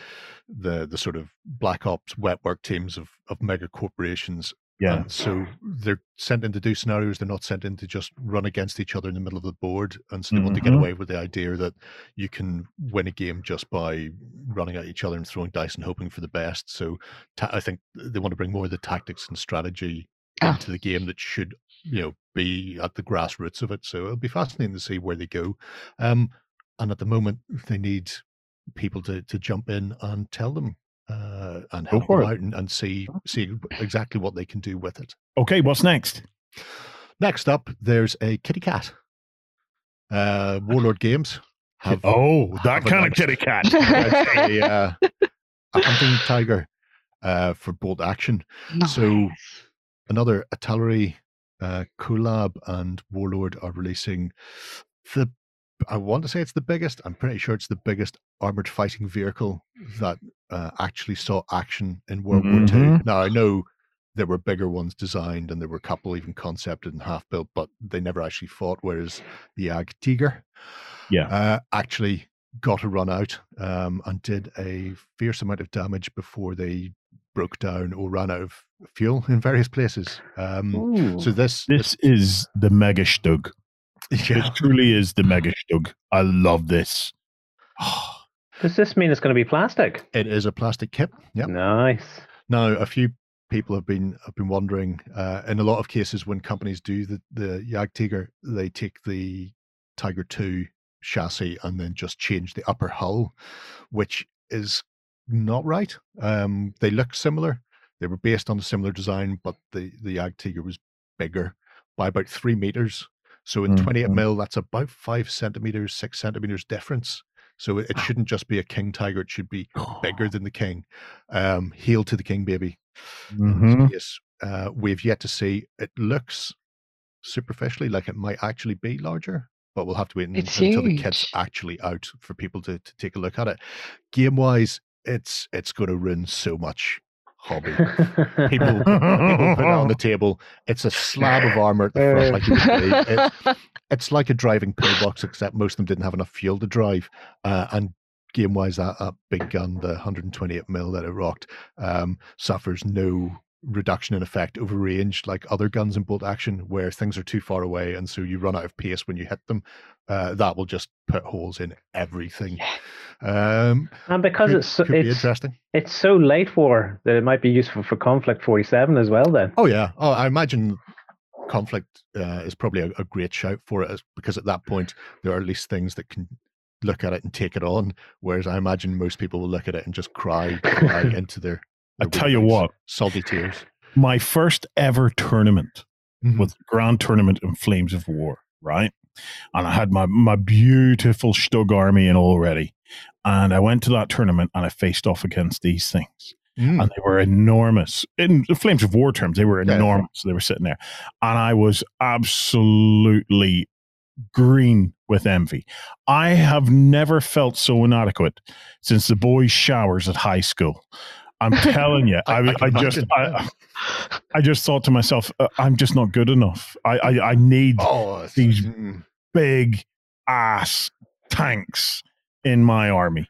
the the sort of black ops wet work teams of of mega corporations. Yeah, And so they're sent in to do scenarios. They're not sent in to just run against each other in the middle of the board. And so they want to get Mhm. away with the idea that you can win a game just by running at each other and throwing dice and hoping for the best. So ta- I think they want to bring more of the tactics and strategy Ah. into the game that should you know be at the grassroots of it. So it'll be fascinating to see where they go. Um, and at the moment, they need people to to jump in and tell them uh, and help them out and, and see see exactly what they can do with it. Okay, what's next? Next up, there's a kitty cat. Uh, Warlord Games have Oh, that kind of kitty cat. a, uh, a hunting tiger uh, for bolt action. So another Italeri uh, collab and Warlord are releasing the. I want to say it's the biggest. I'm pretty sure it's the biggest armored fighting vehicle that uh, actually saw action in World War II. Now I know there were bigger ones designed and there were a couple even concepted and half built, but they never actually fought. Whereas the Jagdtiger, Yeah. uh, actually got a run out um, and did a fierce amount of damage before they broke down or ran out of fuel in various places. Um, so this, This is the mega stug. yeah, It truly is the mega stug. I love this. Does this mean it's going to be plastic? it is a plastic kit. Yep. Nice. Now, a few people have been have been wondering. Uh, in a lot of cases, when companies do the the Jagdtiger, they take the Tiger Two chassis and then just change the upper hull, which is not right. Um, they look similar. They were based on a similar design, but the the Jagdtiger was bigger by about three meters. So in 28 Mhm. mil, that's about five centimeters, six centimeters difference. So it, shouldn't just be a king tiger; it should be bigger than the king. Um, hail to the king, baby. Mhm. Yes, uh, we've yet to see. It looks superficially like it might actually be larger, but we'll have to wait It's until the kit's actually out for people to, to take a look at it. Game wise, it's it's going to ruin so much hobby. People, people put it on the table. It's a slab of armor at the front, like you believe. It's, it's like a driving pillbox, except most of them didn't have enough fuel to drive. Uh, and game wise, that, that big gun, the 128 mil that it rocked, um, suffers no reduction in effect over range like other guns in bolt action, where things are too far away, and so you run out of pace when you hit them. Uh, that will just put holes in everything. Um, and because could, it's so, could it's interesting. it's so late war that it might be useful for Konflikt 47 as well. Then. Oh yeah. Oh, I imagine Konflikt uh, is probably a, a great shout for it, as- because at that point there are at least things that can look at it and take it on. Whereas I imagine most people will look at it and just cry, cry into their. I tell you what. salty tears. My first ever tournament Mhm. was Grand Tournament in Flames of War, right? And I had my, my beautiful Stug army and all ready. And I went to that tournament and I faced off against these things. Mm. and they were enormous in the flames of war terms they were Yeah. enormous they were sitting there and i was absolutely green with envy i have never felt so inadequate since the boys showers at high school i'm telling you I- i, I I, just I, I just thought to myself uh, i'm just not good enough i i, I need Oh, these- mm. big ass tanks in my army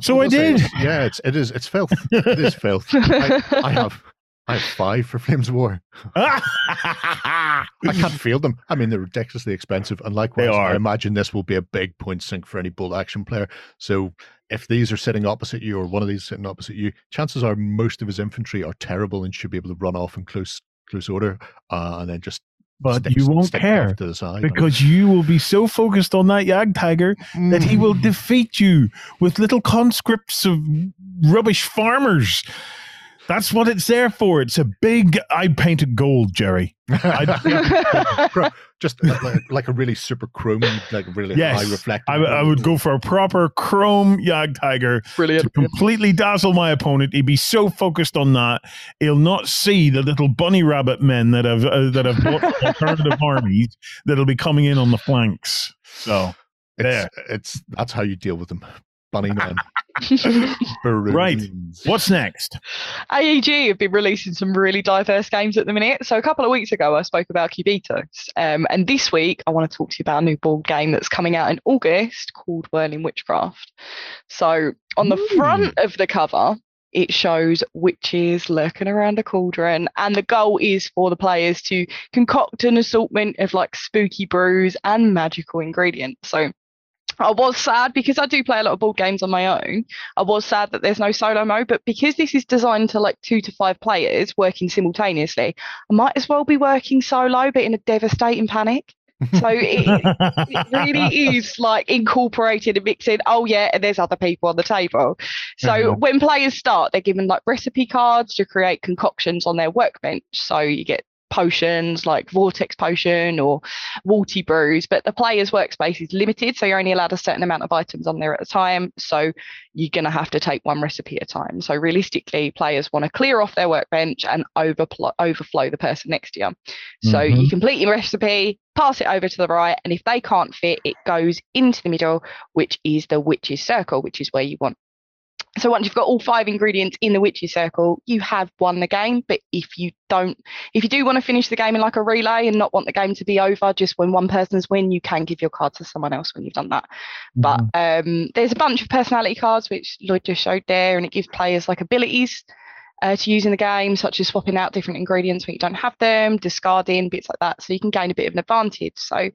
So I did. Yeah, it's it is it's filth. It is filth. I, I have I have five for Flames of War. I can't field them. I mean, they're ridiculously expensive, and likewise. I imagine this will be a big point sink for any bolt action player. So, if these are sitting opposite you, or one of these sitting opposite you, chances are most of his infantry are terrible and should be able to run off in close close order, uh, and then just. but stick- you won't care to the side. because you will be so focused on that Jagdtiger that he will Mm. defeat you with little conscripts of rubbish farmers. That's what it's there for. It's a big. I painted gold, Jerry. Cro- just uh, like, like a really super chrome, like really Yes. high reflective. I, I would go for a proper chrome Jagdtiger to Brilliant. completely dazzle my opponent. He'd be so focused on that, he'll not see the little bunny rabbit men that have uh, that have bought from alternative armies that'll be coming in on the flanks. So It's, it's that's how you deal with them, bunny Man. Right. What's next? AEG have been releasing some really diverse games at the minute. So a couple of weeks ago, I spoke about Cubitos, um, and this week I want to talk to you about a new board game that's coming out in August called Whirling Witchcraft. So on the Ooh. front of the cover, it shows witches lurking around a cauldron, and the goal is for the players to concoct an assortment of like spooky brews and magical ingredients. So. I was sad because I do play a lot of board games on my own. I was sad that there's no solo mode, but because this is designed to like two to five players working simultaneously, I might as well be working solo, but in a devastating panic. So it, it really is like incorporated and mixing. Oh yeah, and there's other people on the table. So Mhm. when players start, they're given like recipe cards to create concoctions on their workbench. So you get potions like vortex potion or walty brews but the player's workspace is limited so you're only allowed a certain amount of items on there at a time so you're going to have to take one recipe at a time. So realistically players want to clear off their workbench and overpl- overflow the person next to you so you mm-hmm. complete your recipe pass it over to the right and if they can't fit it goes into the middle which is the witch's circle which is where you want so once you've got all five ingredients in the witch's circle, you have won the game. But if you don't, if you do want to finish the game in like a relay and not want the game to be over just when one person's win, you can give your card to someone else when you've done that. But um, there's a bunch of personality cards which Lloyd just showed there, and it gives players like abilities uh, to use in the game, such as swapping out different ingredients when you don't have them, discarding bits like that, so you can gain a bit of an advantage. So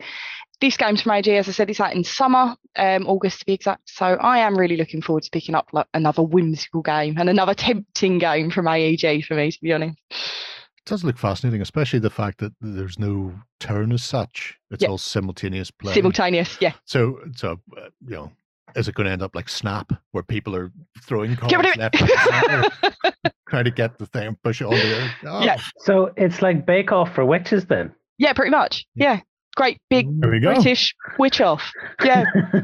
this game's from AG, as I said, it's out in summer, um, August to be exact. So I am really looking forward to picking up like another whimsical game and another tempting game from AEG for me, to be honest. It does look fascinating, especially the fact that there's no turn as such. It's Yeah. all simultaneous play. Simultaneous, yeah. so, so uh, you know, is it going to end up like Snap, where people are throwing cards Get left, and center, trying to get the thing, push it on the oh, Yeah. So it's like Bake Off for witches then. Yeah, pretty much. Yeah. Great big There we go. British witch off. Yeah.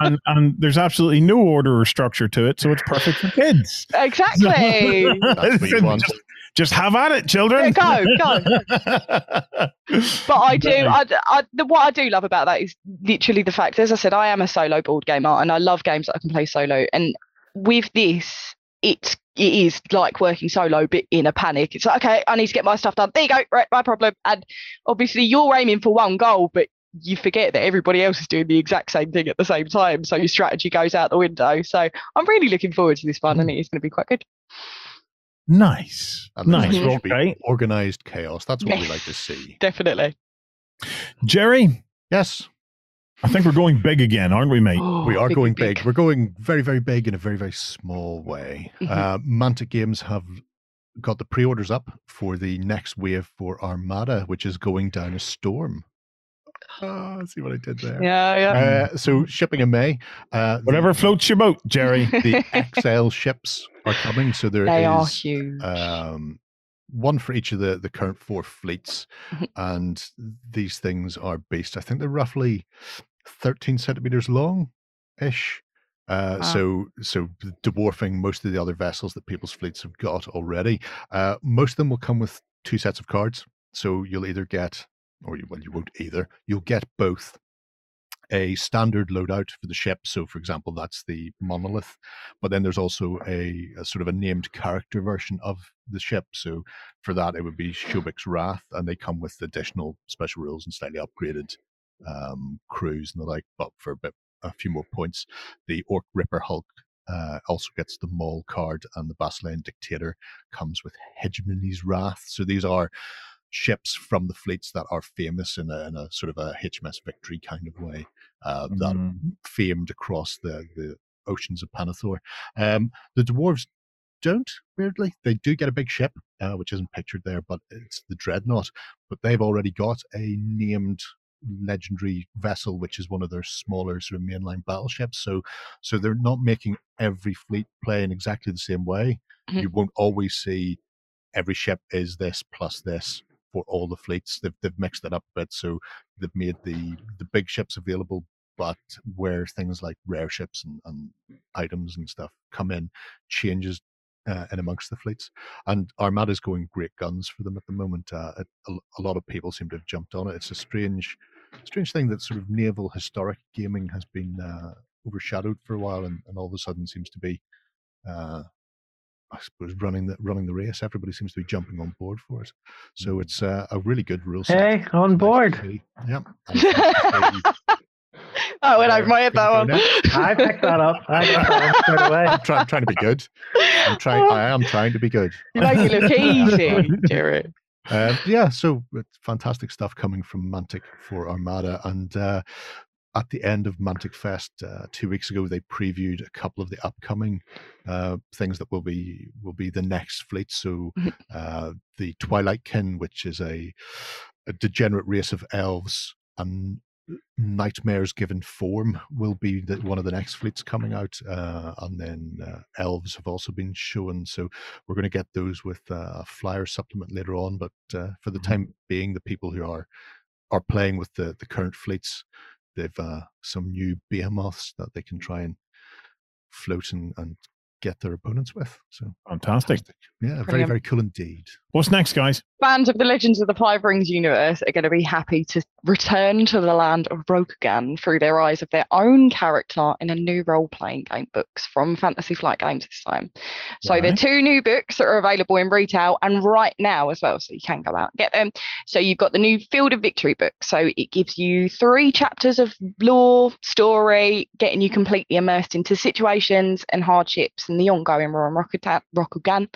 and and there's absolutely no order or structure to it, so it's perfect for kids. exactly. That's what you want. just, just have at it, children. Yeah, go, go. But I do, I, I, the, what I do love about that is literally the fact, as I said, I am a solo board gamer and I love games that I can play solo. And with this, it's it is like working solo, but in a panic. It's like, okay, I need to get my stuff done. There you go, right, my problem. And obviously, you're aiming for one goal, but you forget that everybody else is doing the exact same thing at the same time. So your strategy goes out the window. So I'm really looking forward to this one, and it is going to be quite good. Nice, And nice. should Okay, Organized chaos. That's what we like to see. Definitely. Jerry. Yes, I think we're going big again, aren't we, mate? we Oh, are big, going big, big. We're going very, very big in a very, very small way. Mhm. Uh, Mantic Games have got the pre-orders up for the next wave for Armada, which is going down a storm. Oh, see what I did there. Yeah, yeah. Uh, so shipping in May. Uh, the- Whatever floats your boat, Jerry. the XL ships are coming. So there is they are huge. um, one for each of the, the current four fleets. And these things are based, I think they're roughly 13 centimeters long ish. Uh, Wow. So, so dwarfing most of the other vessels that people's fleets have got already. Uh, most of them will come with two sets of cards. So you'll either get, or you, well, you won't either. You'll get both a standard loadout for the ship. So, for example, that's the monolith. But then there's also a, a sort of a named character version of the ship. So for that, it would be Shobik's Wrath, and they come with additional special rules and slightly upgraded um, crews and the like. But for a bit, a few more points, the Orc Ripper Hulk. Uh, also gets the Maul card, and the Basilean Dictator comes with Hegemony's Wrath. So these are ships from the fleets that are famous in a, in a sort of a HMS Victory kind of way, uh, that Mm. famed across the, the oceans of Pannithor. Um, the dwarves don't, weirdly. They do get a big ship, uh, which isn't pictured there, but it's the Dreadnought. But they've already got a named legendary vessel, which is one of their smaller sort of mainline battleships. So, so they're not making every fleet play in exactly the same way. Mhm. You won't always see every ship is this plus this for all the fleets. They've they've mixed it up a bit, so they've made the the big ships available, but where things like rare ships and, and items and stuff come in, changes uh, in amongst the fleets. And Armada's going great guns for them at the moment. Uh, it, a, a lot of people seem to have jumped on it. It's a strange, strange thing that sort of naval historic gaming has been uh, overshadowed for a while, and, and all of a sudden seems to be. Uh, I suppose running the running the race, everybody seems to be jumping on board for it. So it's uh, a really good rule set. Hey, on nice board. see. Yep. And it's nice to see oh, and I There, admired that one. I picked that up. I got that one straight away. I'm, try, I'm trying to be good. I'm trying. I am trying to be good. You make it look easy, Jared. Um, yeah, so it's fantastic stuff coming from Mantic for Armada. And uh, at the end of Mantic Fest uh, two weeks ago, they previewed a couple of the upcoming uh, things that will be will be the next fleet. So uh, the Twilight Kin, which is a, a degenerate race of elves and nightmares given form will be the, one of the next fleets coming out uh, and then uh, elves have also been shown so we're going to get those with uh, a flyer supplement later on but uh, for the Mhm. time being the people who are are playing with the the current fleets they've uh, some new behemoths that they can try and float and, and get their opponents with so Fantastic. yeah very very cool indeed What's next, guys? Fans of the Legends of the Five Rings universe are going to be happy to return to the land of Rokugan through their eyes of their own character in a new role playing game books from Fantasy Flight Games this time. So, there are two new books that are available in retail and right now as well. So, you can go out and get them. So, you've got the new Field of Victory book. So, it gives you three chapters of lore, story, getting you completely immersed into situations and hardships and the ongoing War on Rokugan. Rokugan.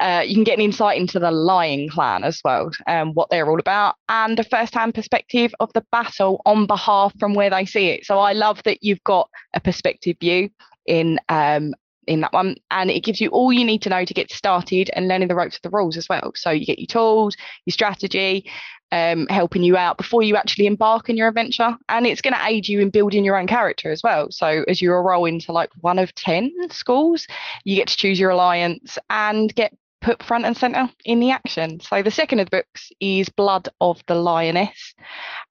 Uh, you can get an insight into the Lion Clan as well, um, what they're all about, and a first-hand perspective of the battle on behalf from where they see it. So I love that you've got a perspective view in um, in that one, and it gives you all you need to know to get started and learning the ropes of the rules as well. So you get your tools, your strategy, um, helping you out before you actually embark on your adventure, and it's going to aid you in building your own character as well. So as you roll into like one of ten schools, you get to choose your alliance and get put front and center in the action. So the second of the books is Blood of the Lioness.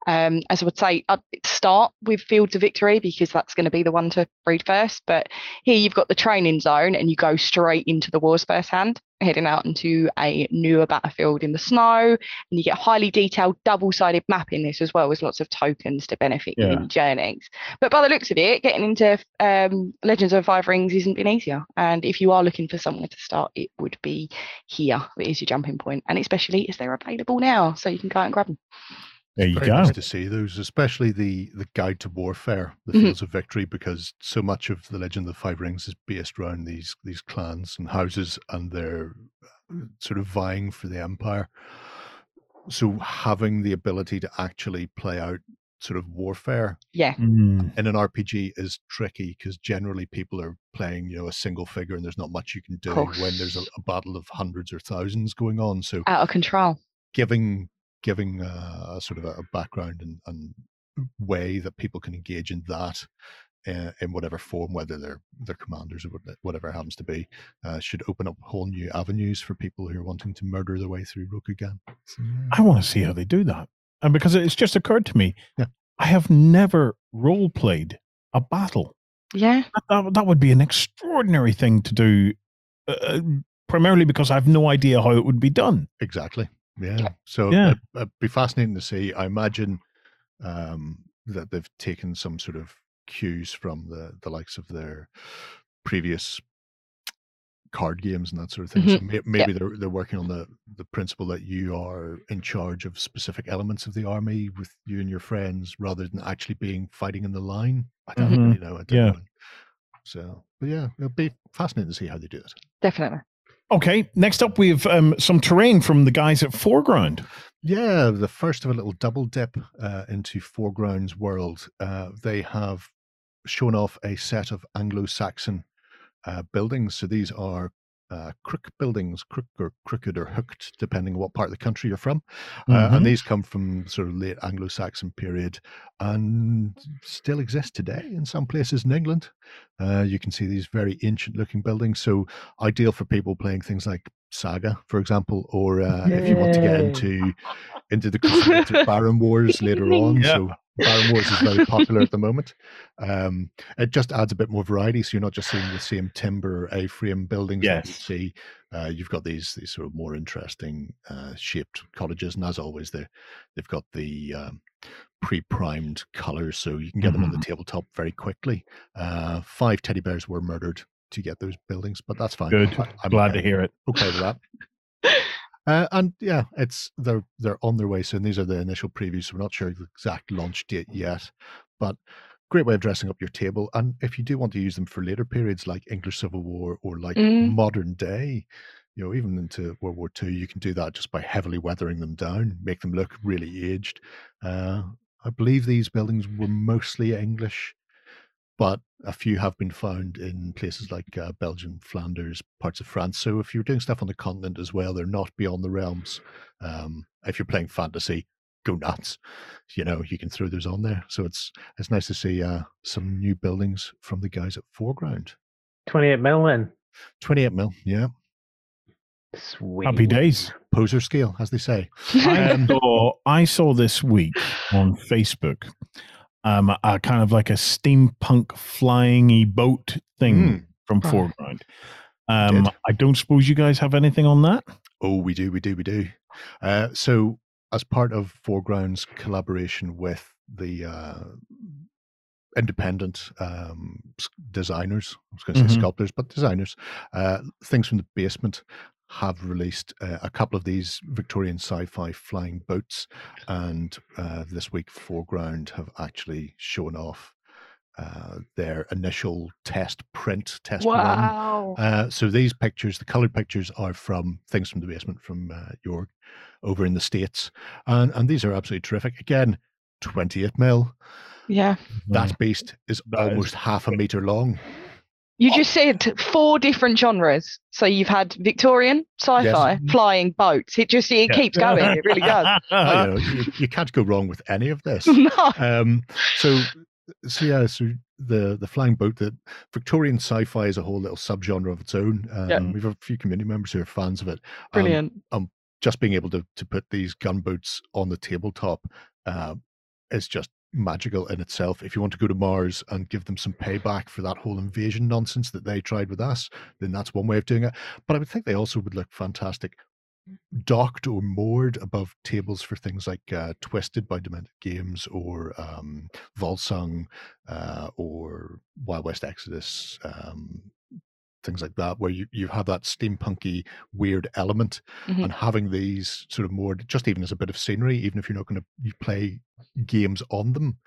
Um, as I would say, I'd start with Fields of Victory because that's going to be the one to read first. But here you've got the training zone and you go straight into the wars firsthand, heading out into a newer battlefield in the snow. And you get highly detailed double-sided map in this as well as lots of tokens to benefit you in Yeah. your journeys. But by the looks of it, getting into um, Legends of Five Rings isn't been easier. And if you are looking for somewhere to start, it would be here. It is your jumping point, and especially as they're available now, so you can go out and grab them. There you Very go. nice to see those, especially the the guide to warfare, the Mhm. fields of victory, because so much of the Legend of the Five Rings is based around these these clans and houses, and they're uh, sort of vying for the empire. So having the ability to actually play out sort of warfare Yeah, Mm, in an RPG is tricky because generally people are playing, you know, a single figure and there's not much you can do when there's a, a battle of hundreds or thousands going on. So out of control. giving giving uh, a sort of a, a background and, and way that people can engage in that uh, in whatever form, whether they're they're commanders or whatever it happens to be, uh, should open up whole new avenues for people who are wanting to murder their way through Rokugan. So, yeah. I want to see how they do that. And because it's just occurred to me, Yeah. I have never role played a battle. Yeah, That, that, that would be an extraordinary thing to do, uh, uh, primarily because I have no idea how it would be done. Exactly. Yeah. So Yeah. It, it'd be fascinating to see. I imagine um, that they've taken some sort of cues from the the likes of their previous card games and that sort of thing. So may, maybe they're they're working on the the principle that you are in charge of specific elements of the army with you and your friends, rather than actually being fighting in the line. I don't Mhm. really know. I don't Yeah. know. So, but yeah, it'll be fascinating to see how they do it. definitely. Okay, next up we have um, some terrain from the guys at Foreground. Yeah, the first of a little double dip uh, into Foreground's world. Uh, they have shown off a set of Anglo-Saxon uh, buildings. So these are uh, crook buildings, crook or crooked or hooked, depending on what part of the country you're from. Uh, Mhm. and these come from sort of late Anglo-Saxon period and still exist today in some places in England. Uh, you can see these very ancient-looking buildings, so ideal for people playing things like Saga, for example, or uh, if you want to get into into the Crusader Baron Wars later on. Yeah. So Baron Wars is very popular at the moment. Um, it just adds a bit more variety, so you're not just seeing the same timber or A-frame buildings that you Yes. see. Uh, you've got these these sort of more interesting uh, shaped cottages, and as always, they they've got the um, pre-primed colors, so you can get them on the tabletop very quickly. Uh, five teddy bears were murdered to get those buildings, but that's fine. Good. I- I'm Glad to hear it. okay with that. Uh, and yeah, it's they're they're on their way soon. These are the initial previews. So we're not sure the exact launch date yet, but great way of dressing up your table. And if you do want to use them for later periods like English Civil War or like Mm. modern day, you know, even into World War II, you can do that just by heavily weathering them down, make them look really aged. Uh, I believe these buildings were mostly English, but a few have been found in places like uh, Belgium, Flanders, parts of France. So if you're doing stuff on the continent as well, they're not beyond the realms. Um, if you're playing fantasy, go nuts. You know, you can throw those on there. So it's it's nice to see uh, some new buildings from the guys at Foreground. 28 mil then. 28 mil, yeah. Sweet. Happy days. Poser scale, as they say. I Um, saw, I saw this week on Facebook um, a kind of like a steampunk flying boat thing Mm. from Right. Foreground. Um, I don't suppose you guys have anything on that. Oh, we do, we do, we do. Uh, so, as part of Foreground's collaboration with the uh, independent um, designers, I was going to say Mhm. sculptors, but designers, uh, things from the basement have released uh, a couple of these Victorian sci-fi flying boats, and uh, this week Foreground have actually shown off uh, their initial test print test run wow. uh, so these pictures, the colored pictures, are from things from the basement from uh, York over in the states, and and these are absolutely terrific. Again, twenty-eight mil. yeah. That beast is That is almost half a meter long. You just said four different genres. So you've had Victorian, sci-fi, flying boats. It just it Yeah. keeps going. It really does. Oh, you, know, you, you can't go wrong with any of this. no. um, so so yeah, so the the flying boat that Victorian sci-fi is a whole little subgenre of its own. Um, Yeah. We've a few community members who are fans of it. Brilliant. Um, Brilliant. just being able to to put these gunboats on the tabletop uh, is just magical in itself. If you want to go to Mars and give them some payback for that whole invasion nonsense that they tried with us, then that's one way of doing it. But I would think they also would look fantastic docked or moored above tables for things like uh, Twisted by Demented Games or um, Volsung uh, or Wild West Exodus. Um, things like that where you, you have that steampunky weird element Mhm. and having these sort of more just even as a bit of scenery even if you're not going to play games on them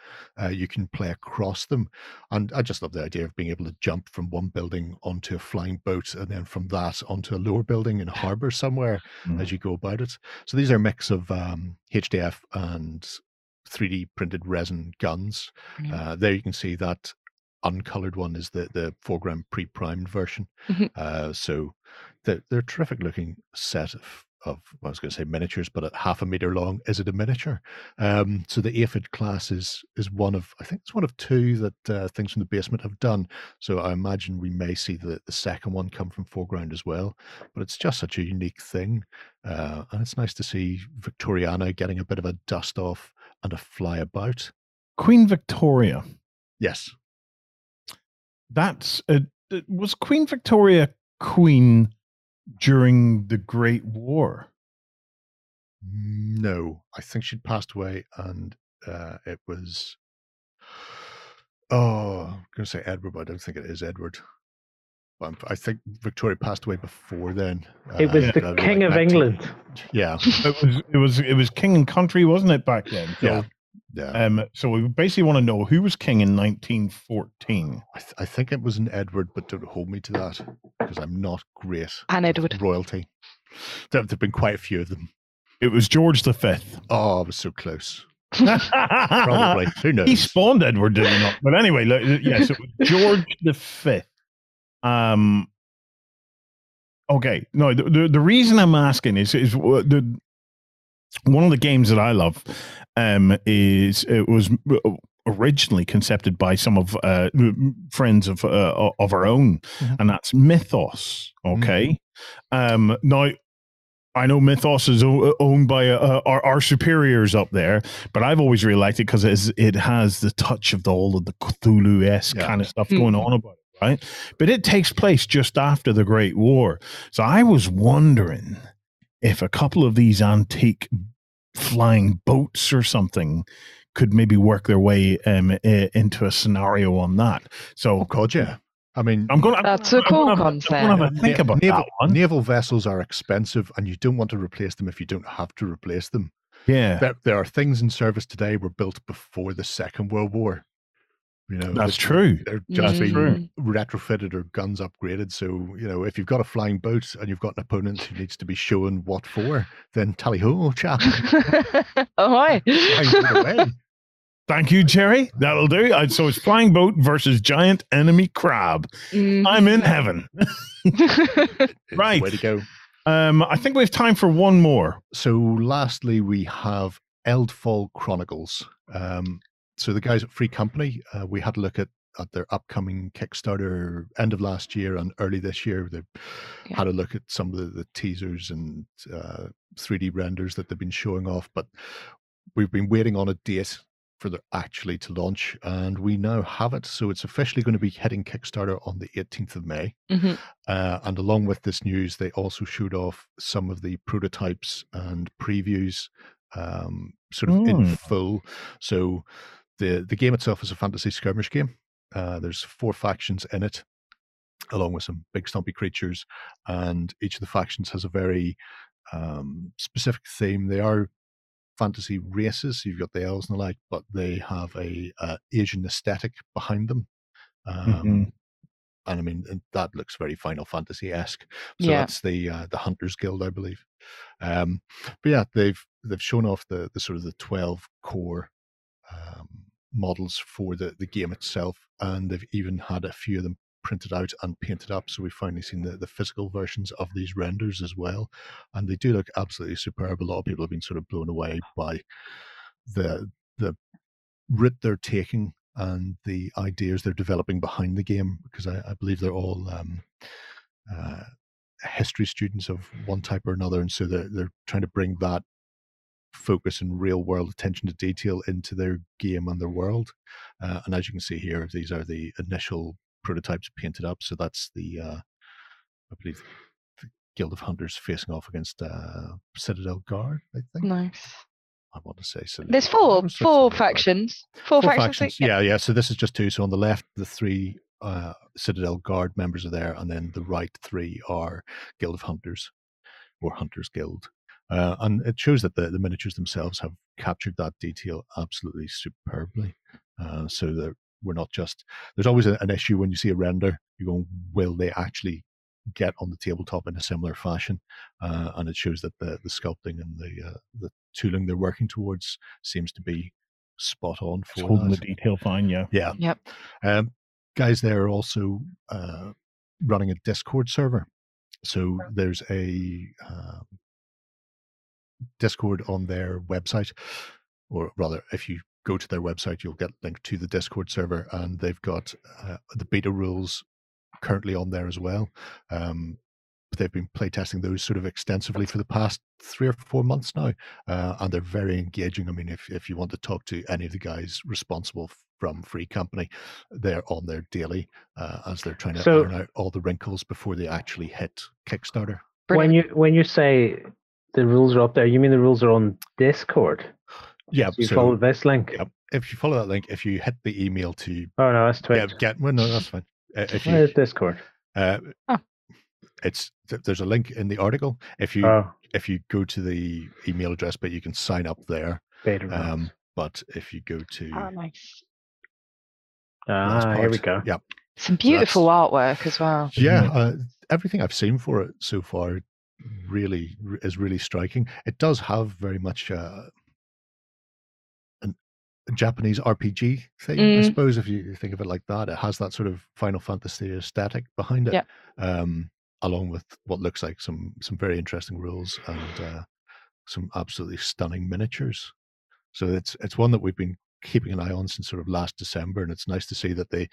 uh, you can play across them and i just love the idea of being able to jump from one building onto a flying boat and then from that onto a lower building in a harbor somewhere Mm. as you go about it so these are a mix of um, hdf and 3d printed resin guns Brilliant. uh, there you can see that uncolored one is the the foreground pre-primed version. Mhm. Uh, so they're, they're a terrific looking set of of I was going to say miniatures, but at half a meter long, is it a miniature? Um, so the aphid class is is one of I think it's one of two that uh, things from the basement have done. So I imagine we may see the the second one come from foreground as well. But it's just such a unique thing, uh, and it's nice to see Victoriana getting a bit of a dust off and a fly about. Queen Victoria. Yes, That's a, uh, was Queen Victoria queen during the Great War. No, I think she'd passed away, and uh, it was. Oh, I'm going to say Edward, but I don't think it is Edward. I'm- I think Victoria passed away before then. It was uh, the uh, King like of 19 England. Yeah, It was it was it was king and country, wasn't it back then? So, yeah, yeah. Um, so we basically want to know who was king in 1914. I, th- I think it was an Edward, but don't hold me to that because I'm not great. And with Edward. royalty. There have been quite a few of them. It was George V. Oh, I was so close. Probably. Probably. Who knows? He spawned Edward, did he not? But anyway, look, yes, it was George V. Um, Okay, no, the, the the reason I'm asking is is uh, the one of the games that I love um is it was uh, originally concepted by some of uh friends of uh, of our own Mhm. and that's Mythos okay um now I know Mythos is o- owned by uh, our, our superiors up there, but I've always really liked it because it has the touch of the all of the Cthulhu esque Yeah. kind of stuff Mhm. going on about it, right? But it takes place just after the Great War. So I was wondering if a couple of these antique flying boats or something could maybe work their way um, into a scenario on that. Oh So God, yeah. I mean, I'm going. That's a cool concept. I'm going to think about naval, that one. naval vessels are expensive, and you don't want to replace them if you don't have to replace them. Yeah, There, there are things in service today were built before the Second World War. You know, that's true. They're just Mm. being retrofitted or guns upgraded. So you know, if you've got a flying boat and you've got an opponent who needs to be shown what for, then tally ho, chap, oh, hi. flying boat away. Thank you, Jerry. That'll do. So it's flying boat versus giant enemy crab. I'm in heaven. Mhm. Right. way to go. Um, I think we have time for one more. So, lastly, we have Eldfall Chronicles. Um, so, the guys at Free Company, uh, we had a look at, at their upcoming Kickstarter end of last year and early this year. They've Yeah. had a look at some of the, the teasers and uh, 3D renders that they've been showing off, but we've been waiting on a date for the actually to launch, and we now have it. So, it's officially going to be hitting Kickstarter on the 18th of May. Mhm. Uh, and along with this news, they also showed off some of the prototypes and previews, um, sort of in Mm. full. So the the game itself is a fantasy skirmish game. Uh, there's four factions in it, along with some big stumpy creatures, and each of the factions has a very um, specific theme. They are fantasy races. You've got the elves and the like, but they have a uh, Asian aesthetic behind them. Um, Mhm. And I mean, that looks very Final Fantasy esque. So Yeah. that's the uh, the Hunters Guild, I believe. Um, but yeah, they've they've shown off the the sort of the twelve core um, models for the the game itself, and they've even had a few of them printed out and painted up. So we've finally seen the, the physical versions of these renders as well, and they do look absolutely superb. A lot of people have been sort of blown away by the the route they're taking and the ideas they're developing behind the game because I, I believe they're all um, uh, history students of one type or another, and so they're they're trying to bring that focus and real world attention to detail into their game and their world. Uh, and as you can see here, these are the initial prototypes painted up. So that's the uh, I believe the Guild of Hunters facing off against uh, Citadel Guard. I think nice. I want to say Citadel There's four four factions. Four, Four factions. factions. Yeah, yeah. So this is just two. So on the left, the three uh, Citadel Guard members are there, and then the right three are Guild of Hunters or Hunters Guild. Uh, and it shows that the, the miniatures themselves have captured that detail absolutely superbly. Uh, so that we're not just there's always a, an issue when you see a render. You're going, will they actually get on the tabletop in a similar fashion? Uh, and it shows that the the sculpting and the uh, the tooling they're working towards seems to be spot on It's for holding that. the detail fine. Yeah. Yeah. Yep. Um, guys, they're also uh, running a Discord server. So there's a um, Discord on their website, or rather, if you go to their website, you'll get linked to the Discord server, and they've got uh, the beta rules currently on there as well. Um, they've been playtesting those sort of extensively for the past three or four months now, uh, and they're very engaging. I mean, if if you want to talk to any of the guys responsible from Free Company, they're on there daily uh, as they're trying to So- iron out all the wrinkles before they actually hit Kickstarter. When you when you say the rules are up there, you mean the rules are on Discord? Yeah, So you so follow this link. yep, if you follow that link, if you hit the email to Oh no, that's Twitch. get, get well, no, that's fine. Uh, if Where's you, Discord? uh, Oh. it's there's a link in the article. If you Oh, if you go to the email address, but you can sign up there. beta. Um, but if you go to Oh, nice. last ah, here we go. yeah, Some beautiful artwork as well. Yeah, uh, everything I've seen for it so far really is really striking. It does have very much uh, an, a Japanese RPG thing, I Mm. suppose. If you think of it like that, it has that sort of Final Fantasy aesthetic behind it. Yeah. Um, along with what looks like some some very interesting rules and uh, some absolutely stunning miniatures. So it's it's one that we've been keeping an eye on since sort of last December, and it's nice to see that they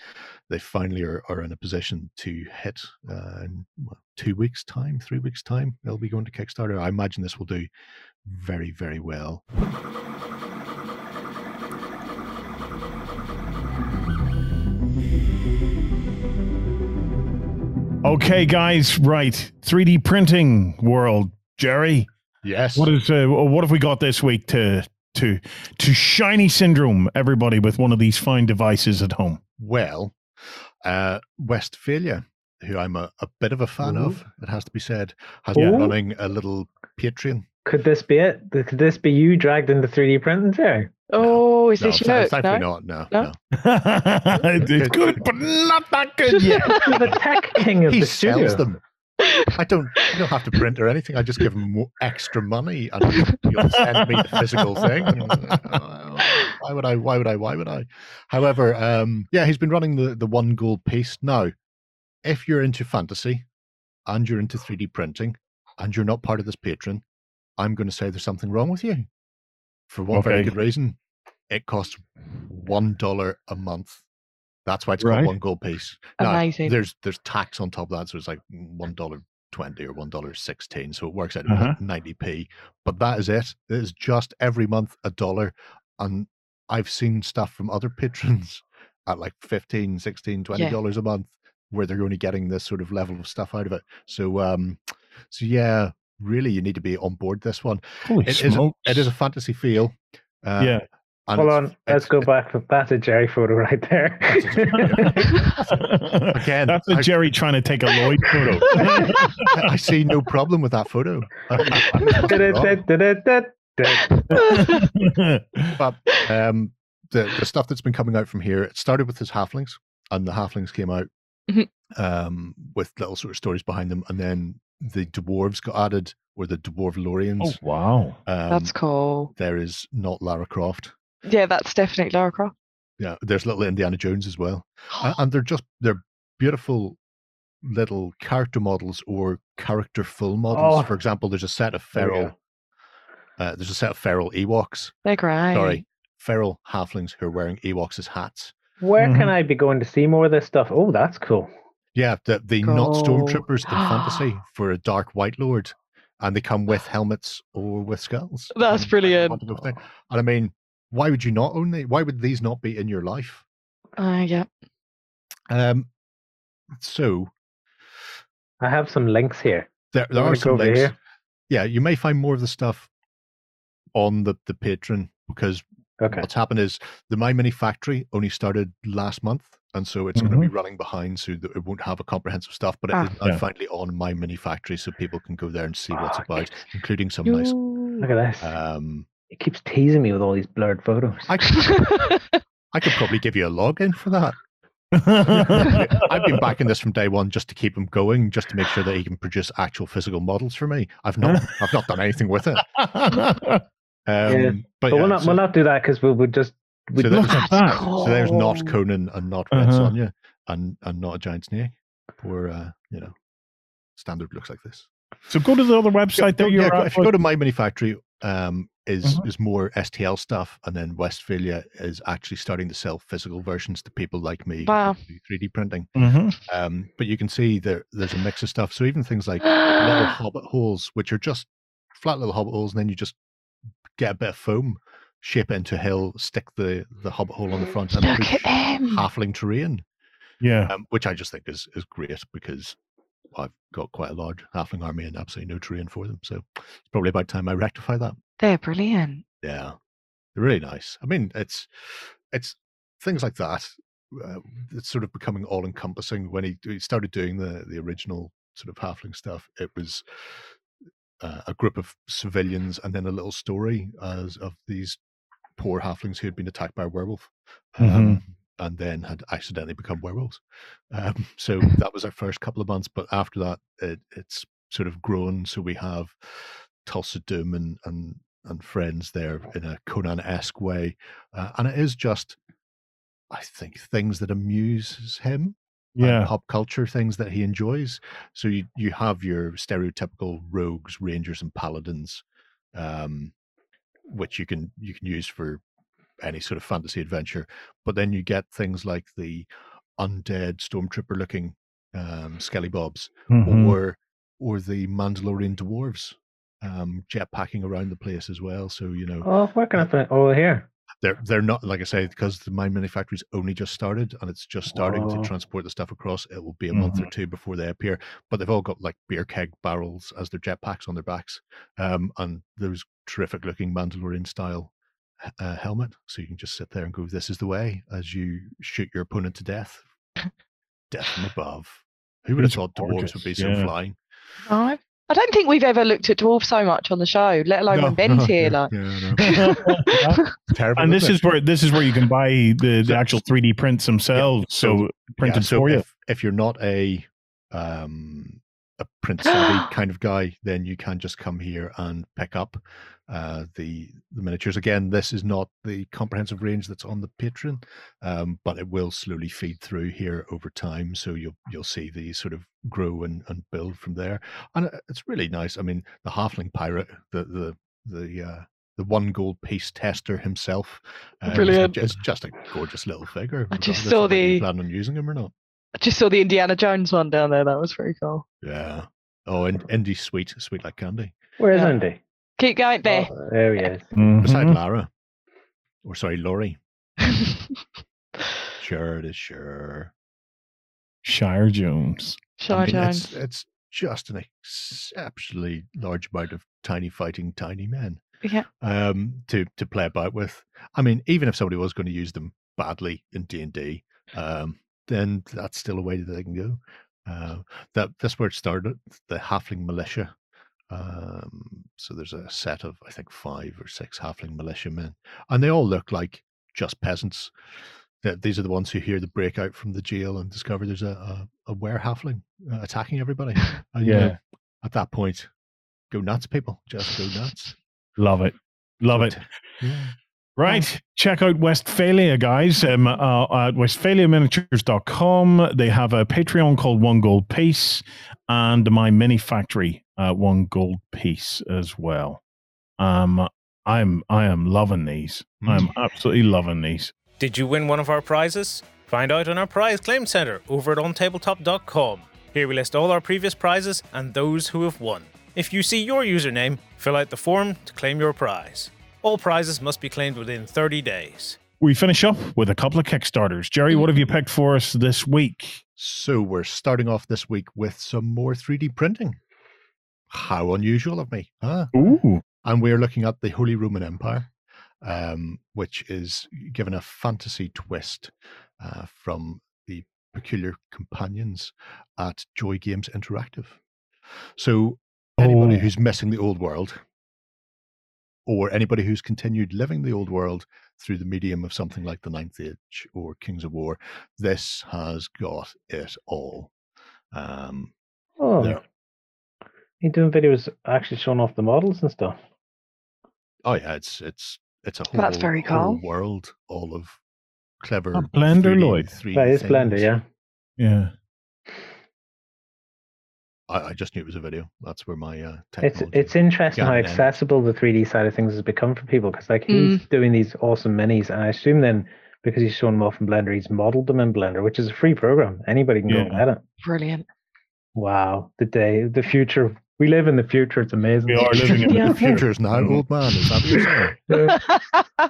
they finally are, are in a position to hit uh, in what, two weeks' time, three weeks' time. They'll be going to Kickstarter. I imagine this will do very very well. Okay, guys, right. 3D printing world, Jerry. Yes. What is uh, what have we got this week to to to shiny syndrome everybody with one of these fine devices at home? Well, uh, Westfalia, who I'm a, a bit of a fan of, it has to be said, has been running a little Patreon. Could this be it? Could this be you dragged into 3D printing, Jerry? Oh, is No, this th- your look? thankfully No? not. No, No? no. it's good, but not that good yet. The tech king of He the studio. sells them. I don't. I don't have to print or anything. I just give him more extra money, and you'll send me the physical thing. Why would I? Why would I? Why would I? However, um, yeah, he's been running the the one gold piece now. If you're into fantasy, and you're into 3D printing, and you're not part of this patron, I'm going to say there's something wrong with you. For one very good reason, it costs one dollar a month. That's why it's Right. called one gold piece. Now, Amazing. there's there's tax on top of that, so it's like one dollar twenty or one dollar sixteen, so it works out Uh-huh. ninety p. But that is it. It is just every month a dollar, and I've seen stuff from other patrons at like 15 16 20 Yeah. dollars a month where they're only getting this sort of level of stuff out of it. So um, so yeah, really, you need to be on board this one. Holy It is a, it is a fantasy feel. Uh, yeah. And Hold it's- on, let's it's- go back. That's a Jerry photo right there. Again, That's a I- Jerry trying to take a Lloyd photo. I see no problem with that photo. but um, the the stuff that's been coming out from here, it started with his halflings, and the halflings came out Mhm. um, with little sort of stories behind them, and then the dwarves got added, or the dwarf oh Lorians. wow. um, That's cool. there is not Lara Croft. Yeah, that's definitely Lara Croft. Yeah, there's little Indiana Jones as well, and they're just they're beautiful little character models or character full models. Oh. For example, there's a set of There we feral. Uh, there's a set of feral Ewoks. They're great. Sorry, feral halflings who are wearing Ewoks as hats. Where Mhm. can I be going to see more of this stuff? Oh, that's cool. Yeah, the the not stormtroopers in fantasy for a dark white lord, and they come with helmets or with skulls. That's and- brilliant. And and I mean, why would you not own these? Why would these not be in your life? Uh, yeah. Um, so I have some links here. there, there are some links. here? Yeah, you may find more of the stuff on the the Patreon because Okay. what's happened is the My Mini Factory only started last month, and so it's going to be running behind, so that it won't have a comprehensive stuff. But it Ah. is Yeah. finally on My Mini Factory, so people can go there and see what's Ah, about, including some nice. Look at this. Um, it keeps teasing me with all these blurred photos. I could, I could probably give you a login for that. I've been backing this from day one just to keep him going, just to make sure that he can produce actual physical models for me. I've not, I've not done anything with it. Um, Yeah, but, but yeah, we'll not so- we'll not do that because we'll, we'll just we So Look there's- at that. So there's not Conan and not Red Uh-huh. Sonja and and not a giant snake. Or uh, you know, standard looks like this. So go to the other website Go- there. yeah, You're go- at, if you go to My Mini Factory, um, is Mhm. is more STL stuff, and then Westfalia is actually starting to sell physical versions to people like me. Wow. 3D printing. Mhm. Um, but you can see there there's a mix of stuff. So even things like little hobbit holes, which are just flat little hobbit holes, and then you just get a bit of foam, shape it into a hill, stick the the hobbit hole on the front, and Look push at them. halfling terrain Yeah. um, which I just think is is great because I've got quite a large halfling army and absolutely no terrain for them. So it's probably about time I rectify that. They're brilliant. Yeah, they're really nice. I mean, it's it's things like that. Uh, it's sort of becoming all encompassing. When he, he started doing the the original sort of halfling stuff, it was uh, a group of civilians and then a little story as of these poor halflings who had been attacked by a werewolf. Um, and then had accidentally become werewolves. Um, so that was our first couple of months. But after that, it, it's sort of grown. So we have Thulsa Doom and and and friends there in a Conan esque way, uh, and it is just, I think, things that amuses him. Yeah. and pop culture things that he enjoys. So you you have your stereotypical rogues, rangers, and paladins, um, which you can you can use for any sort of fantasy adventure. But then you get things like the undead stormtrooper looking um, skelly bobs, Mhm. or or the Mandalorian dwarves, um, jetpacking around the place as well. So you know Oh, where can I find? Oh, here. they're they're not like I say because the My Mini Factory's only just started and it's just starting Oh. to transport the stuff across. It will be a month or two before they appear, but they've all got like beer keg barrels as their jetpacks on their backs, um, and those terrific looking Mandalorian style uh, helmet. So you can just sit there and go, "This is the way," as you shoot your opponent to death, death from above. Who would have These are thought dwarves would be gorgeous, so yeah. flying? No. I don't think we've ever looked at dwarves so much on the show, let alone No, when Ben's no, here. yeah, Like, yeah, no. terrible. and this isn't where this is where you can buy the, the actual 3D prints themselves. so- so, printed yeah, so for you. If, if you're not a um, a savvy kind of guy, then you can just come here and pick up uh, the the miniatures. Again, this is not the comprehensive range that's on the Patreon, um, but it will slowly feed through here over time. So you'll you'll see these sort of grow and, and build from there, and it's really nice. I mean, the halfling pirate, the the the uh, the one gold piece tester himself. uh, Brilliant. It's just a gorgeous little figure. I just saw of whether you the- plan on using him or not. I just saw the Indiana Jones one down there. That was very cool. Yeah. Oh, and Indy's sweet, sweet like candy. Where is Yeah. Andy? Keep going there. Oh, there he is. Beside Mhm. Lara. Or sorry, Laurie. Sure, it is sure. Shire Jones. Shy I mean, Jones. it's, it's just an exceptionally large amount of tiny fighting tiny men Yeah. um, to to play about with. I mean, even if somebody was going to use them badly in D and D, um, then that's still a way that they can go. Uh, that that's where it started. The halfling militia. Um, so there's a set of I think five or six halfling militiamen, and they all look like just peasants. That these are the ones who hear the breakout from the jail and discover there's a a, a were halfling uh, attacking everybody. And, you know, Yeah. at that point, go nuts, people. Just go nuts. Love it. Love it. Yeah. Right. Check out Westfalia, guys. Um, uh, at westfaliaminiatures.com. They have a Patreon called One Gold Piece and my mini factory, uh, One Gold Piece as well. Um, I'm I am loving these. I'm absolutely loving these. Did you win one of our prizes? Find out on our prize claim center over at ontabletop.com. Here we list all our previous prizes and those who have won. If you see your username, fill out the form to claim your prize. All prizes must be claimed within 30 days. We finish up with a couple of Kickstarters. Jerry, what have you picked for us this week? So we're starting off this week with some more 3D printing. How unusual of me, huh? Ooh. And we're looking at the Holy Roman Empire, um, which is given a fantasy twist uh, from the peculiar companions at Joy Games Interactive. So anybody Oh. who's missing the old world, or anybody who's continued living the old world through the medium of something like the Ninth Age or Kings of War, this has got it all. Um, Oh, there. you doing videos actually showing off the models and stuff. Oh yeah, it's it's it's a whole, That's very whole cool. world, all of clever A Blender, 3D Lloyd. 3D That is Blender, yeah. Yeah. I, I just knew it was a video. That's where my uh, It's technology. it's interesting how Got it, accessible the 3D side of things has become for people because like he's doing these awesome minis, and I assume then because he's shown them off in Blender, he's modeled them in Blender, which is a free program. Anybody can go and get it. Brilliant. Wow, the day, the future. We live in the future. It's amazing. We are living in Yeah. the future is now, old man. Is that what you're saying? Yeah.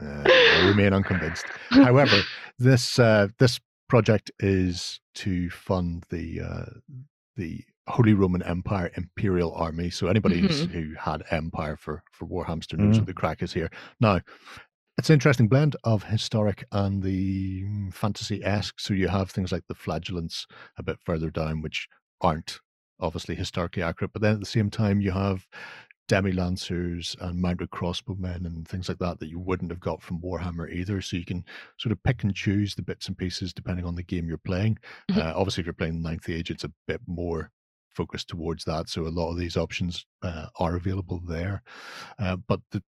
Uh, I remain unconvinced. However, this uh, this project is to fund the uh, the Holy Roman Empire Imperial Army. So anybody who's, who had Empire for for Warhamster knows what the crack is here. Now, it's an interesting blend of historic and the fantasy esque. So you have things like the flagellants a bit further down, which aren't obviously historically accurate, but then at the same time you have demi lancers and mounted crossbowmen and things like that that you wouldn't have got from Warhammer either. So you can sort of pick and choose the bits and pieces depending on the game you're playing. Mhm. Uh, obviously, if you're playing Ninth Age, it's a bit more focused towards that. So a lot of these options uh, are available there. Uh, but the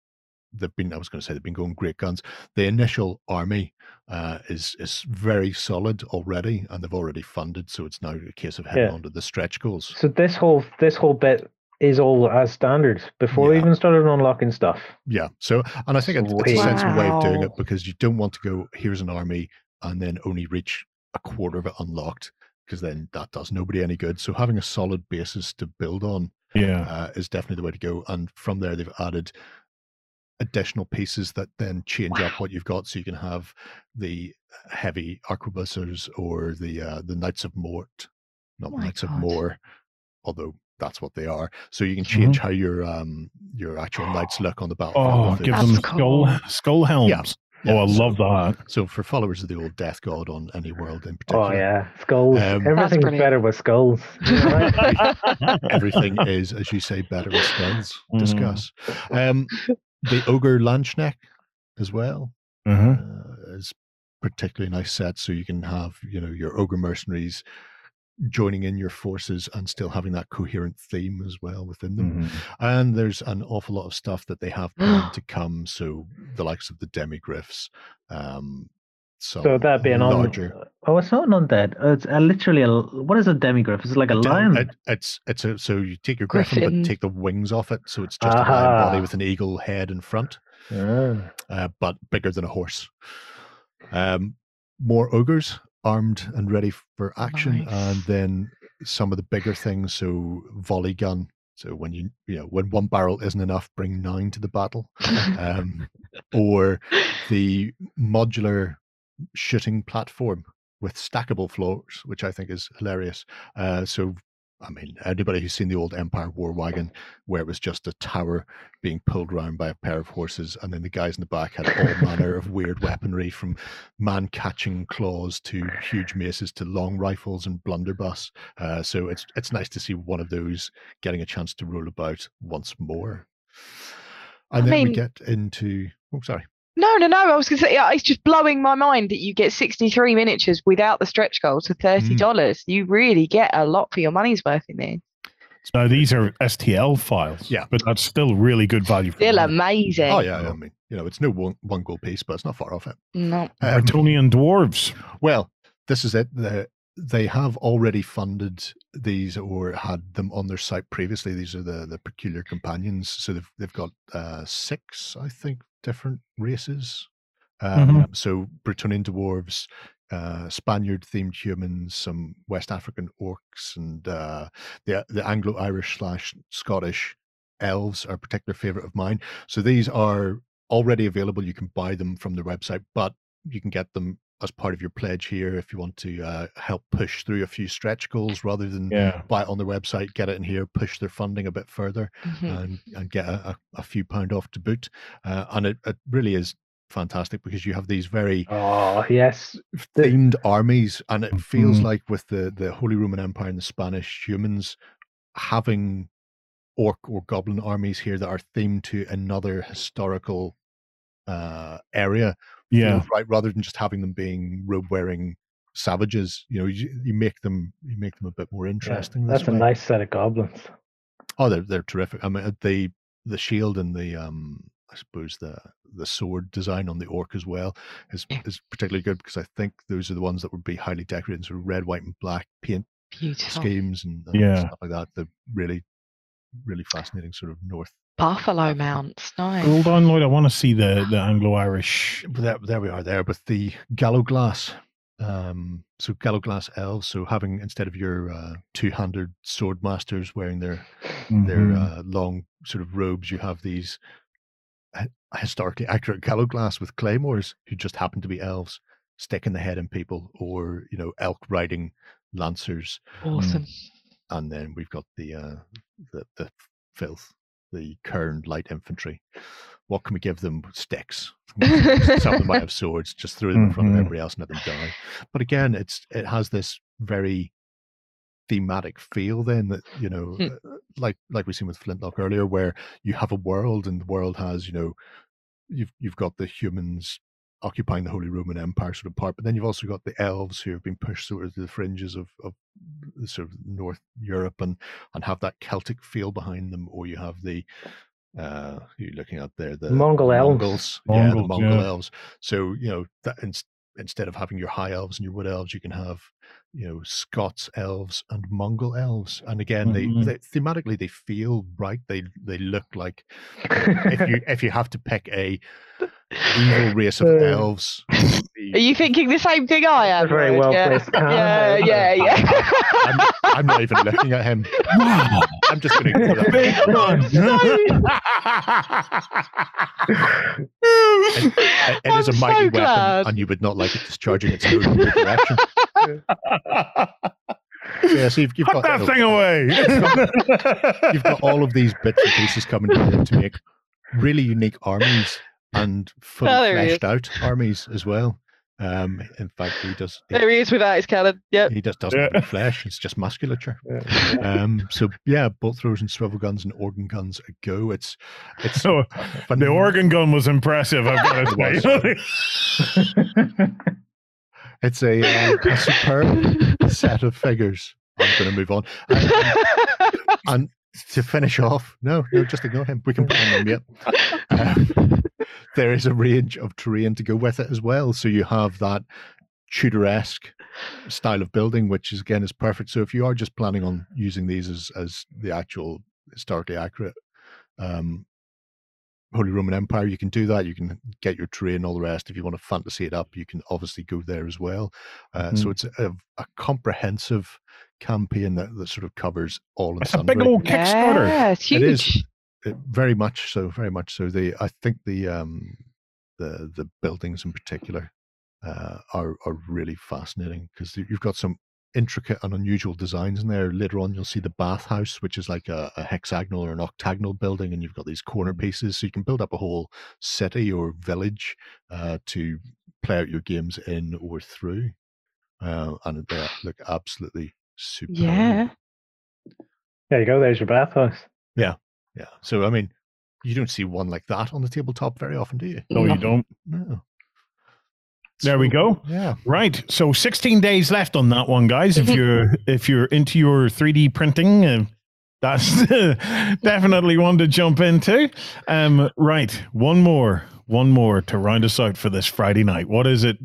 they've been. I was going to say they've been going great guns. The initial army uh, is is very solid already, and they've already funded. So it's now a case of heading Yeah. on to the stretch goals. So this whole this whole bit is all as standard before we even started unlocking stuff. Yeah. So, and I think it's, it's a Sweet. sensible way of doing it because you don't want to go, here's an army, and then only reach a quarter of it unlocked, because then that does nobody any good. So, having a solid basis to build on Yeah. uh, is definitely the way to go. And from there, they've added additional pieces that then change up what you've got. So, you can have the heavy arquebusiers or the uh, the Knights of Mort, not Oh Knights of God. More, although that's what they are. So you can Mm-hmm. change how your um your actual knights look on the battlefield. Oh, give them That's skull cool. skull helms. Yeah, oh, I so- love that. So for followers of the old death god on any world in particular, Oh yeah, skulls. Um, Everything's brilliant. better with skulls. Right? everything is, as you say, better with skulls. Mhm. Discuss. Um, the ogre Landsknecht as well Uh-huh. uh, is particularly nice set. So you can have you know your ogre mercenaries joining in your forces and still having that coherent theme as well within them. Mhm. And there's an awful lot of stuff that they have planned to come. So the likes of the demigriffs. Um, some so that being on. larger. Oh, it's not an undead. It's uh, literally a. What is a demigriff? Is it like a Dem- lion? it- it's it's a, so you take your griffin, Griffin. but take the wings off it, so it's just a lion body with an eagle head in front, Ah. uh, but bigger than a horse. Um, more ogres armed and ready for action, and then some of the bigger things. So volley gun. So when you you know when one barrel isn't enough, bring nine to the battle, um, or the modular shooting platform with stackable floors, which I think is hilarious. Uh, so, I mean, anybody who's seen the old Empire War wagon, where it was just a tower being pulled round by a pair of horses, and then the guys in the back had all manner of weird weaponry, from man-catching claws to huge maces to long rifles and blunderbuss. Uh, so it's it's nice to see one of those getting a chance to roll about once more. And I then we get into. Oh, sorry. No, no, no. I was going to say, it's just blowing my mind that you get 63 miniatures without the stretch goals for $30. dollars You really get a lot for your money's worth in there. Now these are STL files. Yeah. but that's still really good value. For Still money. amazing. Oh yeah, I mean, you know, it's no one one gold piece, but it's not far off it. No. Um, Artonian dwarves. well, this is it. The, they have already funded these or had them on their site previously. These are the the peculiar companions. So they've they've got uh, six, I think, different races. Um, So Bretonian dwarves, uh, Spaniard themed humans, some West African orcs, and uh, the the Anglo Irish slash Scottish elves are a particular favorite of mine. So these are already available. You can buy them from their website, but you can get them as part of your pledge here if you want to uh, help push through a few stretch goals rather than Yeah. buy it on their website, get it in here, push their funding a bit further, Mhm. and, and get a, a, few pound off to boot. Uh, and it, it really is fantastic because you have these very Oh yes. Themed armies, and it feels Mhm. like with the the Holy Roman Empire and the Spanish humans having orc or goblin armies here that are themed to another historical uh area Yeah. right rather than just having them being robe wearing savages you know you, you make them you make them a bit more interesting this that's a nice set of goblins. oh they're, they're terrific i mean the the shield and the um i suppose the the sword design on the orc as well is is particularly good because i think those are the ones that would be highly decorated in sort of red white and black paint Beautiful. schemes and, and Yeah. stuff like that the really really fascinating sort of north Buffalo mounts. Nice. Hold on, Lloyd. I want to see the the Anglo Irish. There, there we are there with the gallow glass um so gallow glass elves so having instead of your uh, two-handed sword masters wearing their their Mhm. uh, long sort of robes you have these historically accurate gallow glass with claymores who just happen to be elves sticking the head in people or you know elk riding lancers Awesome. and then we've got the uh the, the filth the kern light infantry what can we give them sticks some of them might have swords just throw them in front of Mhm. everybody else and let them die but again it's it has this very thematic feel then that you know Hmm. uh, like like we've seen with Flintloque earlier where you have a world and the world has you know you've you've got the humans occupying the Holy Roman Empire sort of part, but then you've also got the elves who have been pushed sort of to the fringes of, of sort of North Europe and and have that Celtic feel behind them, or you have the uh, you're looking at there, the Mongol elves. Mongols, yeah, the Mongol yeah. elves. So you know that instead of having your high elves and your wood elves, you can have you know Scots elves and Mongol elves. And again, Mhm. they, they thematically they feel right. They they look like if you if you have to pick a evil race of Uh, elves. Are you thinking the same thing I am? Very Lloyd? well yeah. placed. Yeah, yeah, yeah. I'm, I'm not even looking at him. Wow. I'm just going to go Big that. one. It- it is a I'm mighty so weapon, glad. and you would not like it discharging its load in your direction. Yeah, so you've, you've Put got that you know, thing away. you've got all of these bits and pieces coming together to make really unique armies and fully Oh, fleshed out armies as well. Um, in fact, he does. there he is without his cannon. Yep. He just doesn't Yeah. have flesh; it's just musculature. Um, so yeah, bolt throwers and swivel guns and organ guns a go. It's it's So, phen- the organ gun was impressive. I've got to It say. It's a, uh, a superb set of figures. I'm going to move on. And, and- and to finish off, no, no, just ignore him. We can put him on yet. Um, there is a range of terrain to go with it as well. So you have that Tudoresque style of building, which is again is perfect. So if you are just planning on using these as as the actual historically accurate um, Holy Roman Empire, you can do that. You can get your terrain, and all the rest. If you want to fantasy it up, you can obviously go there as well. Uh, So it's a, a comprehensive campaign that, that sort of covers all and It's a big old Kickstarter. Yeah, it's It is. Huge. Very much so, very much so. The I think the um the the buildings in particular uh, are are really fascinating because you've got some intricate and unusual designs in there. Later on, you'll see the bathhouse, which is like a, a hexagonal or an octagonal building, and you've got these corner pieces, so you can build up a whole city or village uh, to play out your games in or through. Uh, and they look absolutely super. Yeah. There you go. There's your bathhouse. Yeah. So I mean, you don't see one like that on the tabletop very often, do you? No, you don't. No. There we go. Yeah. Right. So 16 days left on that one, guys. If you're if you're into your 3D printing, uh, that's definitely one to jump into. Um, right. One more, one more to round us out for this Friday night. What is it?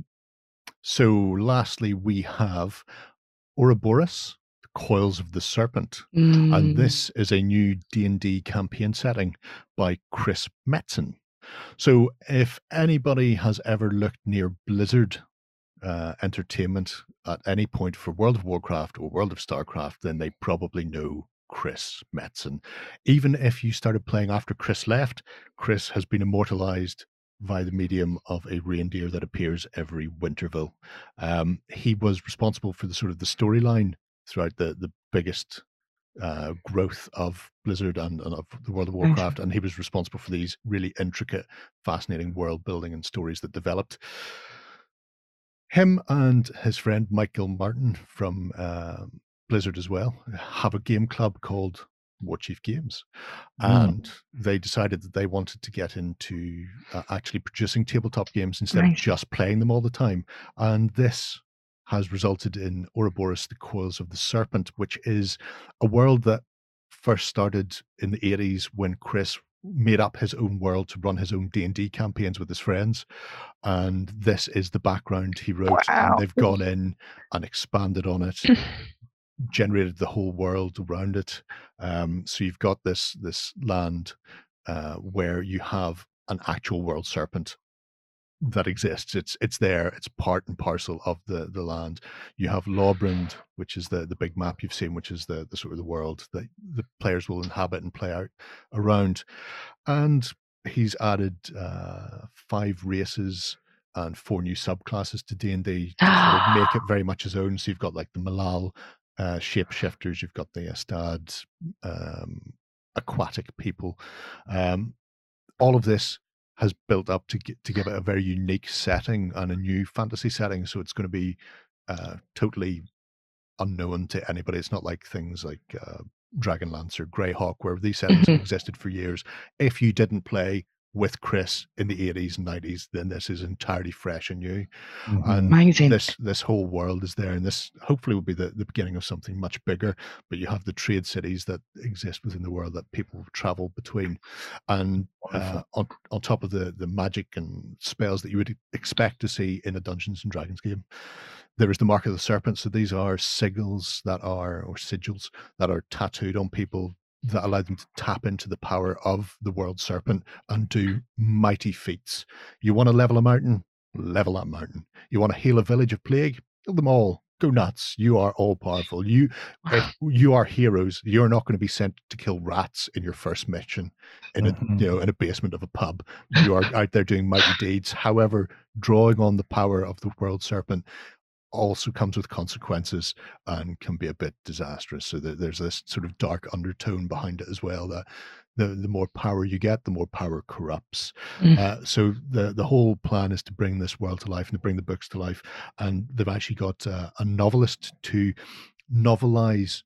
So lastly, we have Auroboros, the Coils of the Serpent. Mm. And this is a new D&D campaign setting by Chris Metzen. So if anybody has ever looked near Blizzard uh, Entertainment at any point for World of Warcraft or World of Starcraft, then they probably know Chris Metzen. Even if you started playing after Chris left, Chris has been immortalized via the medium of a reindeer that appears every Winter Veil. Um, he was responsible for the sort of the storyline throughout the the biggest uh, growth of Blizzard and, and of the World of Warcraft, and he was responsible for these really intricate, fascinating world building and stories that developed. Him and his friend Michael Martin from um Blizzard as well have a game club called War Chief Games, Mm. and they decided that they wanted to get into uh, actually producing tabletop games instead of just playing them all the time. And this has resulted in Auroboros, the Coils of the Serpent, which is a world that first started in the 80s when Chris made up his own world to run his own D&D campaigns with his friends. And this is the background he wrote. Wow. And they've gone in and expanded on it, generated the whole world around it. Um, so you've got this this land uh, where you have an actual world serpent that exists. It's it's there. It's part and parcel of the the land. You have Lawbrand, which is the the big map you've seen, which is the the sort of the world that the players will inhabit and play out around. And he's added uh, five races and four new subclasses to D and D to sort of make it very much his own. So you've got like the Malal uh, shapeshifters, you've got the Estad um, aquatic people. Um, all of this has built up to get, to give it a very unique setting and a new fantasy setting. So it's going to be uh, totally unknown to anybody. It's not like things like uh, Dragonlance or Greyhawk, where these settings have existed for years. If you didn't play with Chris in the 80s and 90s, then this is entirely fresh and new. Mhm. And Amazing. this this whole world is there, and this hopefully will be the, the beginning of something much bigger. But you have the trade cities that exist within the world that people travel between, and uh, on on top of the the magic and spells that you would expect to see in a Dungeons and Dragons game, there is the mark of the serpent. So these are sigils that are or sigils that are tattooed on people that allow them to tap into the power of the world serpent and do mighty feats. You want to level a mountain, level that mountain. You want to heal a village of plague, heal them all. Go nuts! You are all powerful. You, if you are heroes. You're not going to be sent to kill rats in your first mission in a Mhm. you know in a basement of a pub. You are out there doing mighty deeds. However, drawing on the power of the world serpent also comes with consequences and can be a bit disastrous. So there's this sort of dark undertone behind it as well. That the the more power you get, the more power corrupts. Mm. Uh, so the the whole plan is to bring this world to life and to bring the books to life. And they've actually got uh, a novelist to novelize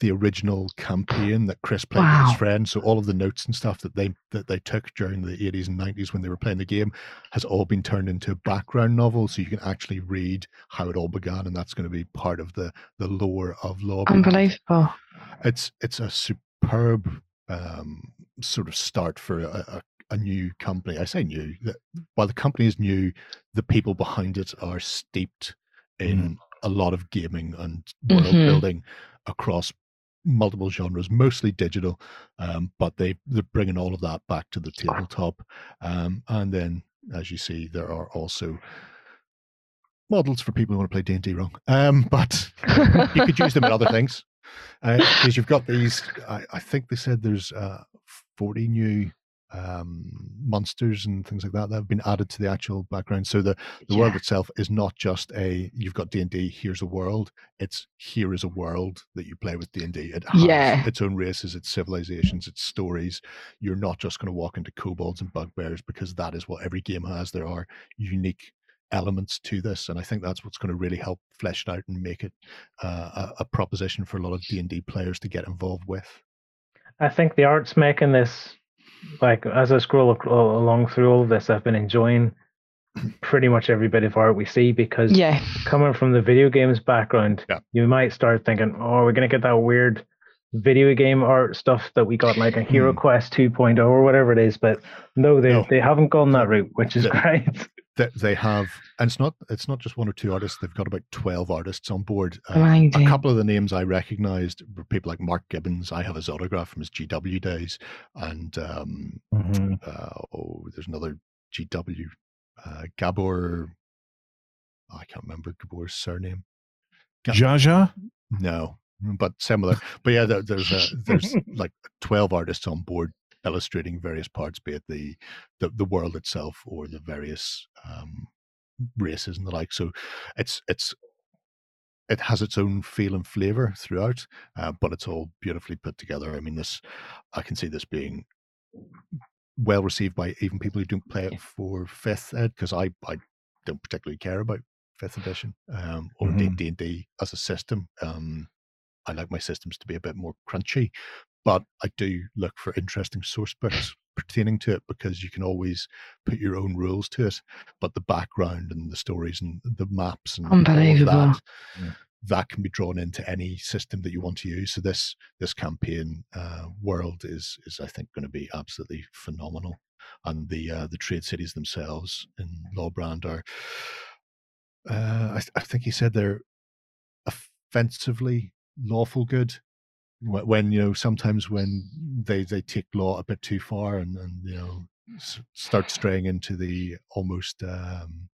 the original campaign that Chris played with his friend. So all of the notes and stuff that they that they took during the 80s and 90s when they were playing the game has all been turned into a background novel, so you can actually read how it all began, and that's going to be part of the the lore of Law. Unbelievable. It's it's a superb um, sort of start for a, a, a new company. I say new. While the company is new, the people behind it are steeped in a lot of gaming and world Mhm. building across multiple genres, mostly digital, um, but they they're bringing all of that back to the tabletop. Um, and then, as you see, there are also models for people who want to play D and D wrong. Um, but you could use them in other things because you've got these. I, I think they said there's uh, 40 new um, monsters and things like that that have been added to the actual background. So the the world itself is not just a you've got D and D. Here's a world. It's here is a world that you play with D and D. It has Yeah. its own races, its civilizations, its stories. You're not just going to walk into kobolds and bugbears because that is what every game has. There are unique elements to this and i think that's what's going to really help flesh it out and make it uh, a, a proposition for a lot of d&d players to get involved with I think the art's making this like as I scroll along through all of this, I've been enjoying pretty much every bit of art we see because yeah. coming from the video games background, Yeah. you might start thinking, "Oh, we're gonna get that weird video game art stuff that we got like a Hero Hmm. Quest 2.0 or whatever it is." But no, they No. they haven't gone that route, which is The- great. That they have and it's not it's not just one or two artists they've got about 12 artists on board Um, a couple of the names i recognized were people like mark gibbons i have his autograph from his gw days and um Mhm. uh, oh there's another gw uh, gabor oh, i can't remember gabor's surname Ga- Jaja? No, but similar. But yeah, there, there's a, there's like twelve artists on board illustrating various parts, be it the the, the world itself or the various um, races and the like. So it's it's it has its own feel and flavor throughout, uh, but it's all beautifully put together. I mean, this I can see this being well received by even people who don't play it for fifth ed because I I don't particularly care about fifth edition um, or Mhm. D and D as a system. Um, I like my systems to be a bit more crunchy, but I do look for interesting source books pertaining to it because you can always put your own rules to it. But the background and the stories and the maps and all of Unbelievable. that, Yeah. that can be drawn into any system that you want to use. So this this campaign uh, world is is I think going to be absolutely phenomenal, and the uh, the trade cities themselves in Lawbrand are. Uh, I, th- I think he said they're offensively lawful good. Wh- When you know sometimes when they they take law a bit too far and and you know s- start straying into the almost um,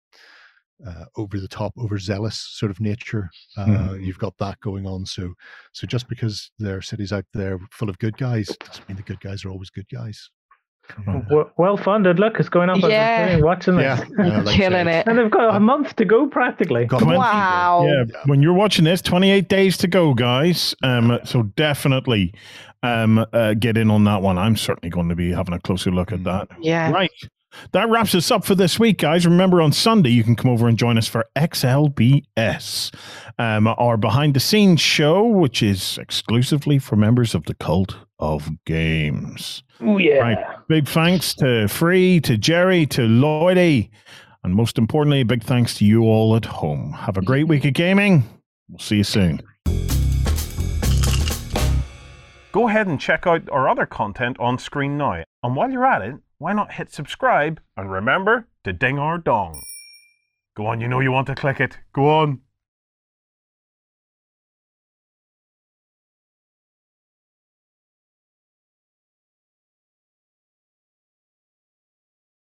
uh, over the top, overzealous sort of nature. Uh, Mhm. You've got that going on. So, so just because there are cities out there full of good guys doesn't mean the good guys are always good guys. W- well funded. Look, it's going up. Yeah. thing, watching this. Yeah, uh, like I Killing said, it. And they've got a month to go practically. got a month to go. Wow. Yeah, when you're watching this, 28 days to go, guys. Um, so definitely um, uh, get in on that one. I'm certainly going to be having a closer look at that. Yeah. Right. That wraps us up for this week, guys. Remember, on Sunday, you can come over and join us for XLBS, um, our behind the scenes show, which is exclusively for members of the Cult of Games. Oh yeah. Right. Big thanks to Free, to Jerry, to Lloydie, and most importantly, big thanks to you all at home. Have a great week of gaming. We'll see you soon. Go ahead and check out our other content on screen now. And while you're at it, why not hit subscribe and remember to ding our dong. Go on, you know you want to click it. Go on.